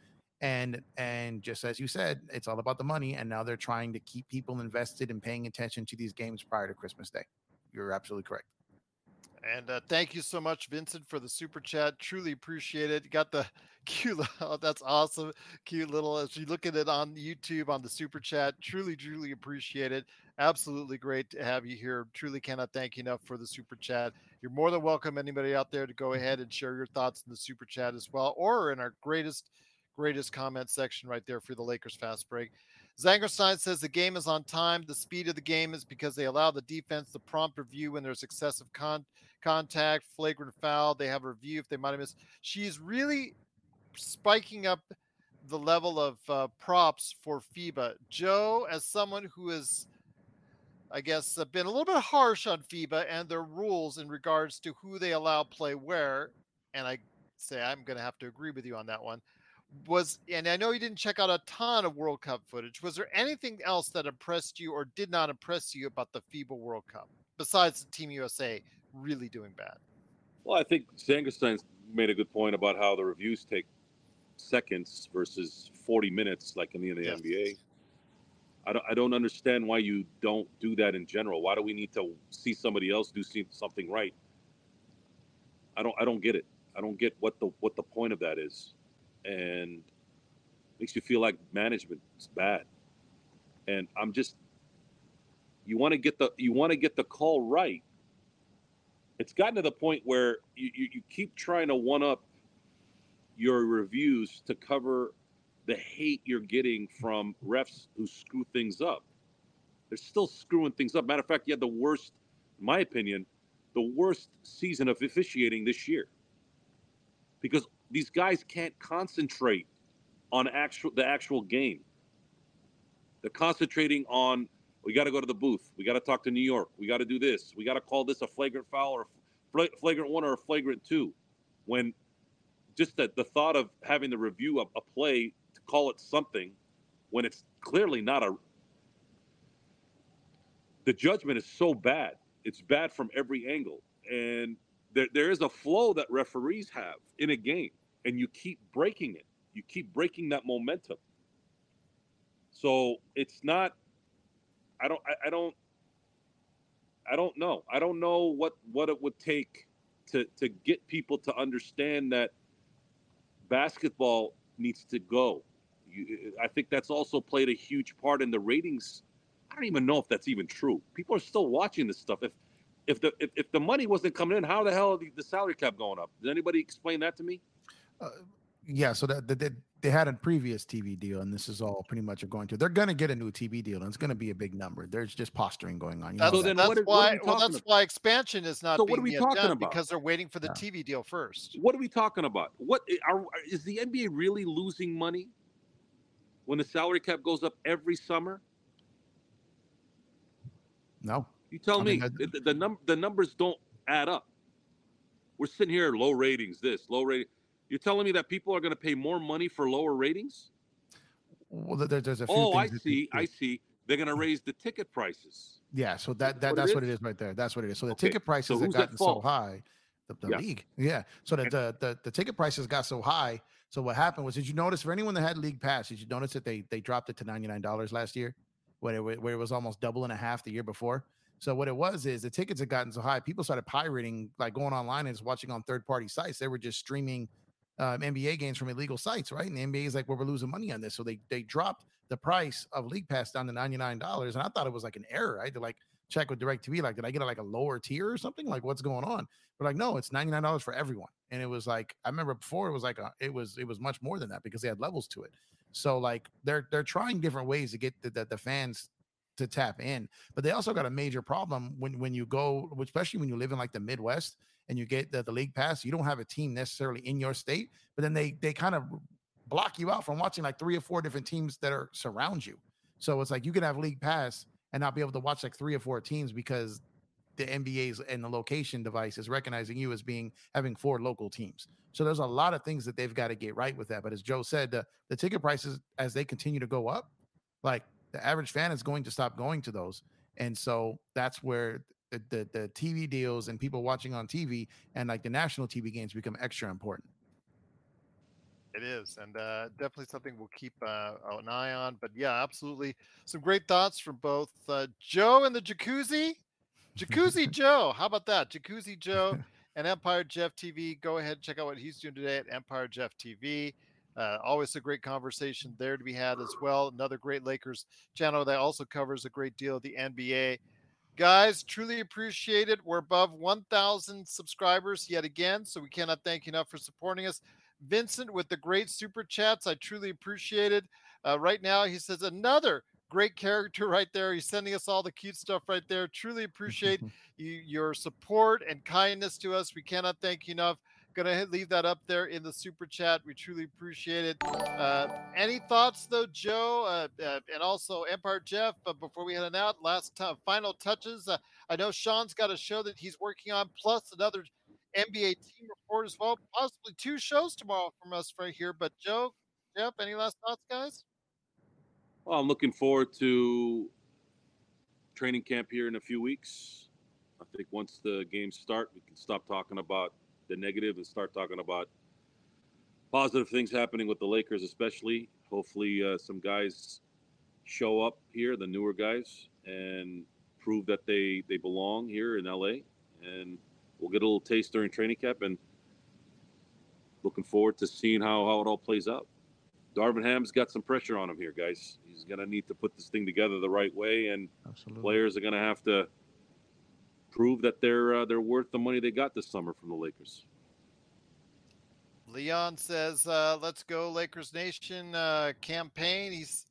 And and just as you said, it's all about the money. And now they're trying to keep people invested and paying attention to these games prior to Christmas Day. You're absolutely correct.
And uh, thank you so much, Vincent, for the super chat. Truly appreciate it. You got the cute. Oh, that's awesome. Cute little. As you look at it on YouTube on the super chat, truly, truly appreciate it. Absolutely great to have you here. Truly cannot thank you enough for the super chat. You're more than welcome, anybody out there, to go ahead and share your thoughts in the super chat as well, or in our greatest, greatest comment section right there for the Lakers fast break. Zangerstein says the game is on time. The speed of the game is because they allow the defense the prompt review when there's excessive con- contact, flagrant foul. They have a review if they might have missed. She's really spiking up the level of uh, props for FIBA. Joe, as someone who is I guess, uh, been a little bit harsh on FIBA and their rules in regards to who they allow play where, and I say I'm going to have to agree with you on that one was and I know you didn't check out a ton of World Cup footage. Was there anything else that impressed you or did not impress you about the FIBA World Cup besides the Team USA really doing bad?
Well, I think Zangerstein made a good point about how the reviews take seconds versus 40 minutes, like in the, in the yes. NBA. I don't, I don't understand why you don't do that in general. Why do we need to see somebody else do something right? I don't I don't get it. I don't get what the what the point of that is and makes you feel like management is bad. And I'm just you want to get the you want to get the call right. It's gotten to the point where you, you, you keep trying to one up your reviews to cover the hate you're getting from refs who screw things up. They're still screwing things up. Matter of fact, you had the worst, in my opinion, the worst season of officiating this year. Because these guys can't concentrate on actual the actual game. They're concentrating on we got to go to the booth. We got to talk to New York. We got to do this. We got to call this a flagrant foul or flagrant one or a flagrant two. When just the, the thought of having to review a, a play call it something when it's clearly not a. The judgment is so bad. It's bad from every angle. And there, there is a flow that referees have in a game and you keep breaking it. You keep breaking that momentum. So it's not. I don't. I, I don't. I don't know. I don't know what what it would take to to get people to understand that basketball needs to go. You, I think that's also played a huge part in the ratings, I don't even know if that's even true. People are still watching this stuff. If if the if, if the money wasn't coming in, how the hell the, the salary cap going up? Did anybody explain that to me?
Uh, yeah, so that, that, that they had a previous TV deal, and this is all pretty much going to. They're going to get a new TV deal, and it's going to be a big number. There's just posturing going on. You
That's,
know
then
that's
what are- what
why. well, that's
about?
why expansion is not.
So
being
what are we
yet
talking
done
about?
Because they're waiting for the
Yeah.
TV deal first.
What are we talking about? What are is the NBA really losing money when the salary cap goes up every summer?
no,
You tell
I
me
mean, I-
the, the, num- the numbers don't add up. We're sitting here low ratings, this low rating. You're telling me that people are going to pay more money for lower ratings?
well, there, there's a few.
Oh, I see. I see. They're going to raise the ticket prices.
Yeah, so that,
That's
that
what it
that's what
is?
it is right there. That's what it is. So the
Okay,
ticket prices
so
have gotten so high. The, the
Yeah.
league, yeah. So the, the the the ticket prices got so high. So what happened was, did you notice for anyone that had league pass? Did you notice that they they dropped it to ninety nine dollars last year, where it, where it was almost double and a half the year before? So what it was is the tickets had gotten so high, people started pirating, like going online and just watching on third party sites. They were just streaming um, NBA games from illegal sites, right? And the NBA is like, well, we're losing money on this, so they they dropped the price of league pass down to ninety nine dollars. And I thought it was like an error, right? To like check with DirecTV, like, did I get a, like a lower tier or something? Like, what's going on? But like, no, it's ninety nine dollars for everyone. And it was like, I remember before it was like, a, it was it was much more than that because they had levels to it. So like, they're they're trying different ways to get the the, the fans to tap in, but they also got a major problem when when you go, especially when you live in like the Midwest and you get the, the league pass, you don't have a team necessarily in your state, but then they they kind of block you out from watching like three or four different teams that are surround you. So it's like you can have league pass and not be able to watch like three or four teams because the NBA's and the location device is recognizing you as being having four local teams. So there's a lot of things that they've got to get right with that. But as Joe said, the, the ticket prices as they continue to go up, like the average fan is going to stop going to those. And so that's where the, the, the TV deals and people watching on TV and like the national TV games become extra important.
It is, and uh, definitely something we'll keep uh, an eye on. But yeah, absolutely, some great thoughts from both uh, Joe and the Jacuzzi, Jacuzzi Joe. How about that, Jacuzzi Joe and Empire Jeff TV? Go ahead and check out what he's doing today at Empire Jeff TV. Uh, always a great conversation there to be had as well. Another great Lakers channel that also covers a great deal of the NBA. Guys, truly appreciate it. We're above 1,000 subscribers yet again, so we cannot thank you enough for supporting us. Vincent with the great super chats. I truly appreciate it. Uh, right now, he says another great character right there. He's sending us all the cute stuff right there. Truly appreciate you, your support and kindness to us. We cannot thank you enough. Gonna leave that up there in the super chat. We truly appreciate it. Uh, any thoughts though, Joe, uh, uh, and also Empire Jeff? But before we head on out, last time, final touches. Uh, I know Sean's got a show that he's working on, plus another NBA team report as well. Possibly two shows tomorrow from us right here. But Joe, Jeff, any last thoughts, guys?
Well, I'm looking forward to training camp here in a few weeks. I think once the games start, we can stop talking about the negative and start talking about positive things happening with the Lakers, especially. Hopefully, uh, some guys show up here, the newer guys, and prove that they they belong here in LA. And we'll get a little taste during training camp, and looking forward to seeing how how it all plays out. Darvin Ham's got some pressure on him here, guys. He's gonna need to put this thing together the right way, and
Absolutely.
players are gonna have to prove that they're uh, they're worth the money they got this summer from the Lakers.
Leon says, uh, "Let's go Lakers Nation uh, Cam Payne." He's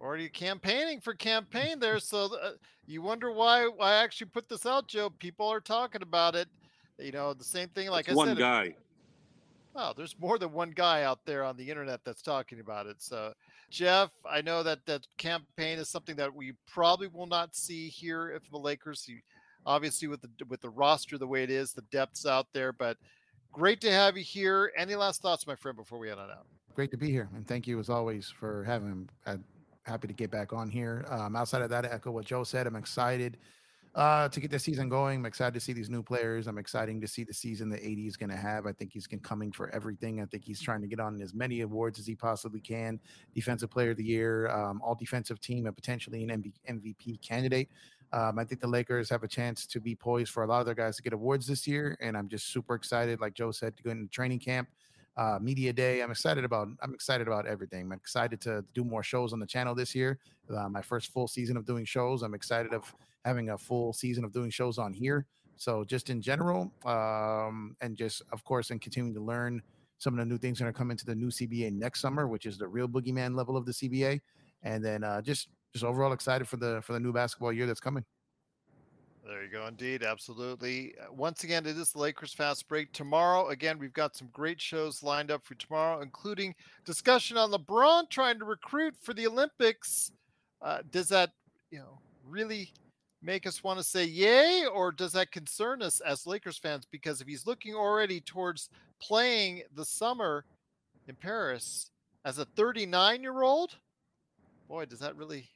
already campaigning for Cam Payne there, so uh, you wonder why I actually put this out, Joe. People are talking about it. You know, the same thing. Like
It's
I
one
said,
guy.
Oh, there's more than one guy out there on the internet that's talking about it. So, Jeff, I know that that Cam Payne is something that we probably will not see here if the Lakers. You, obviously, with the with the roster the way it is, the depths out there. But great to have you here. Any last thoughts, my friend, before we head on out?
Great to be here, and thank you as always for having. me. I'm happy to get back on here. Um, outside of that, I echo what Joe said. I'm excited uh, to get the season going. I'm excited to see these new players. I'm excited to see the season that AD is going to have. I think he's coming for everything. I think he's trying to get on as many awards as he possibly can. Defensive Player of the Year, um, All Defensive Team, and potentially an MV- MVP candidate. Um, I think the Lakers have a chance to be poised for a lot of their guys to get awards this year, and I'm just super excited. Like Joe said, to go into training camp. Uh, media day. I'm excited about. I'm excited about everything. I'm excited to do more shows on the channel this year. Uh, my first full season of doing shows. I'm excited of having a full season of doing shows on here. So just in general, um, and just of course, and continuing to learn some of the new things that are coming to the new CBA next summer, which is the real boogeyman level of the CBA, and then uh, just just overall excited for the for the new basketball year that's coming.
There you go. Indeed. Absolutely. Uh, Once again, it is the Lakers Fast Break. Tomorrow, again, we've got some great shows lined up for tomorrow, including discussion on LeBron trying to recruit for the Olympics. Uh, does that, you know, really make us want to say yay, or does that concern us as Lakers fans? Because if he's looking already towards playing the summer in Paris as a 39 year old, boy, does that really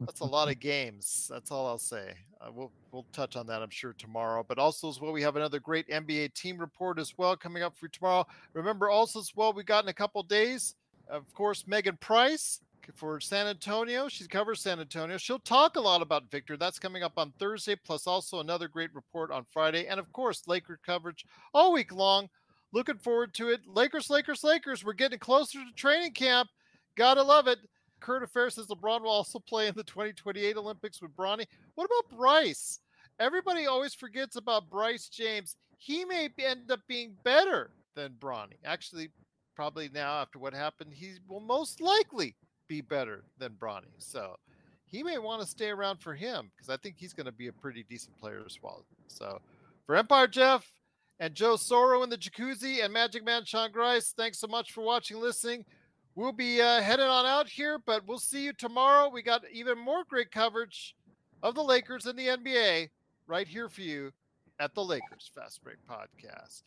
that's a lot of games. That's all I'll say. Uh, we'll we'll touch on that, I'm sure, tomorrow. But also as well, we have another great NBA team report as well coming up for tomorrow. Remember, also as well, we got in a couple days, of course, Megan Price for San Antonio. She covers San Antonio. She'll talk a lot about Victor. That's coming up on Thursday, plus also another great report on Friday, and of course, Laker coverage all week long. Looking forward to it. Lakers, Lakers, Lakers. We're getting closer to training camp. Gotta love it. Current affairs says LeBron will also play in the 2028 Olympics with Bronny. What about Bryce? Everybody always forgets about Bryce James. He may end up being better than Bronny. Actually, probably now after what happened, he will most likely be better than Bronny. So he may want to stay around for him because I think he's going to be a pretty decent player as well. So for Empire Jeff and Joe Soro in the jacuzzi and Magic Man Sean Grice, thanks so much for watching, listening. We'll be uh, on out here, but we'll see you tomorrow. We got even more great coverage of the Lakers and the NBA right here for you at the Lakers Fast Break Podcast.